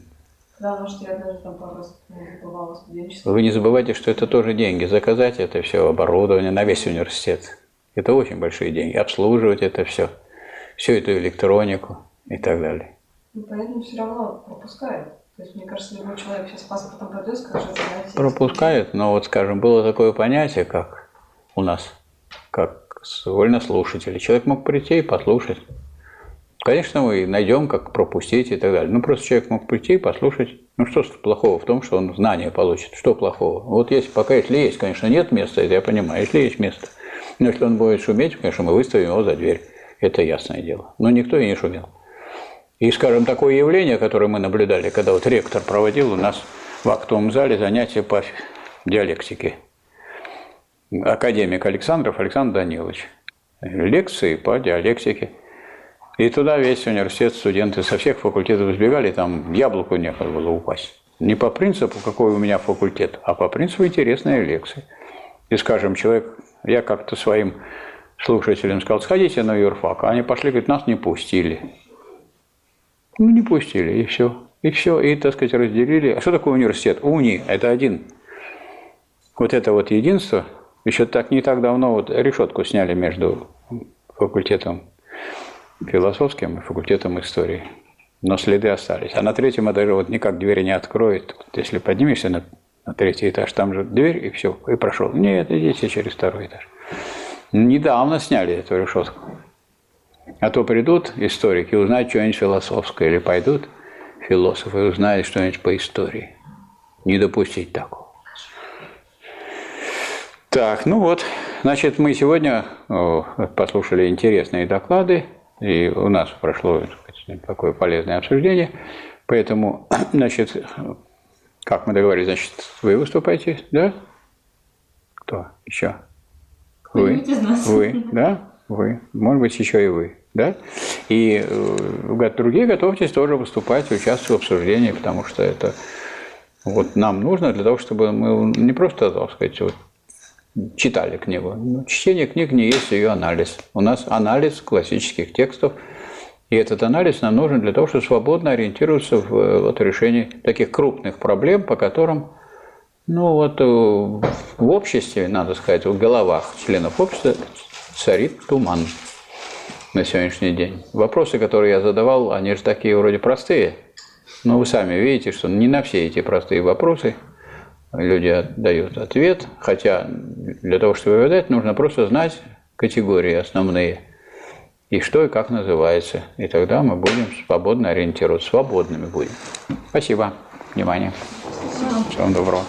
Да, может, я даже там пару раз ну, бывала студенчество. Вы не забывайте, что это тоже деньги. Заказать это все оборудование на весь университет. Это очень большие деньги. Обслуживать это все. Всю эту электронику и так далее. Ну, поэтому все равно пропускает. То есть, мне кажется, любой человек сейчас паспортом пойдет, скажет, знаете... Пропускают, но вот, скажем, было такое понятие, как у нас, как вольнослушатели. Человек мог прийти и послушать. Конечно, мы найдем, как пропустить и так далее. Ну, просто человек мог прийти и послушать. Ну, что плохого в том, что он знания получит? Что плохого? Вот если пока, если есть, конечно, нет места, это я понимаю, если есть место. Но если он будет шуметь, конечно, мы выставим его за дверь. Это ясное дело. Но никто и не шумел. И, скажем, такое явление, которое мы наблюдали, когда вот ректор проводил у нас в актовом зале занятия по диалектике. Академик Александров Александр Данилович. Лекции по диалектике. И туда весь университет, студенты со всех факультетов сбегали, там яблоку некуда было упасть. Не по принципу, какой у меня факультет, а по принципу интересной лекции. И, скажем, человек, я как-то своим слушателям сказал, сходите на юрфак. А они пошли, говорят, нас не пустили. Ну, не пустили, и все. И все, и, так сказать, разделили. А что такое университет? Уни – это один. Вот это вот единство, еще так не так давно вот решетку сняли между факультетом философским и факультетом истории. Но следы остались. А на третьем этаже вот никак двери не откроет. Вот если поднимешься на, на третий этаж, там же дверь, и все, и прошел. Нет, идите через второй этаж. Недавно сняли эту решетку. А то придут историки, узнают что-нибудь философское, или пойдут философы и узнают что-нибудь по истории. Не допустить такого. Так, ну вот, значит, мы сегодня послушали интересные доклады, и у нас прошло сказать, такое полезное обсуждение. Поэтому, значит, как мы договорились, значит, вы выступаете, да? Кто еще? Вы? Вы, да? Вы. Может быть, еще и вы. Да? И э, другие готовьтесь тоже выступать, участвовать в обсуждении, потому что это вот нам нужно для того, чтобы мы не просто, так сказать, вот, читали книгу. Но чтение книг не есть ее анализ. У нас анализ классических текстов, и этот анализ нам нужен для того, чтобы свободно ориентироваться в вот, решении таких крупных проблем, по которым ну вот э, в обществе, надо сказать, в головах членов общества царит туман на сегодняшний день. Вопросы, которые я задавал, они же такие вроде простые, но вы сами видите, что не на все эти простые вопросы люди дают ответ, хотя для того, чтобы дать, нужно просто знать категории основные и что и как называется. И тогда мы будем свободно ориентироваться, свободными будем. Спасибо. Внимание. Всего доброго.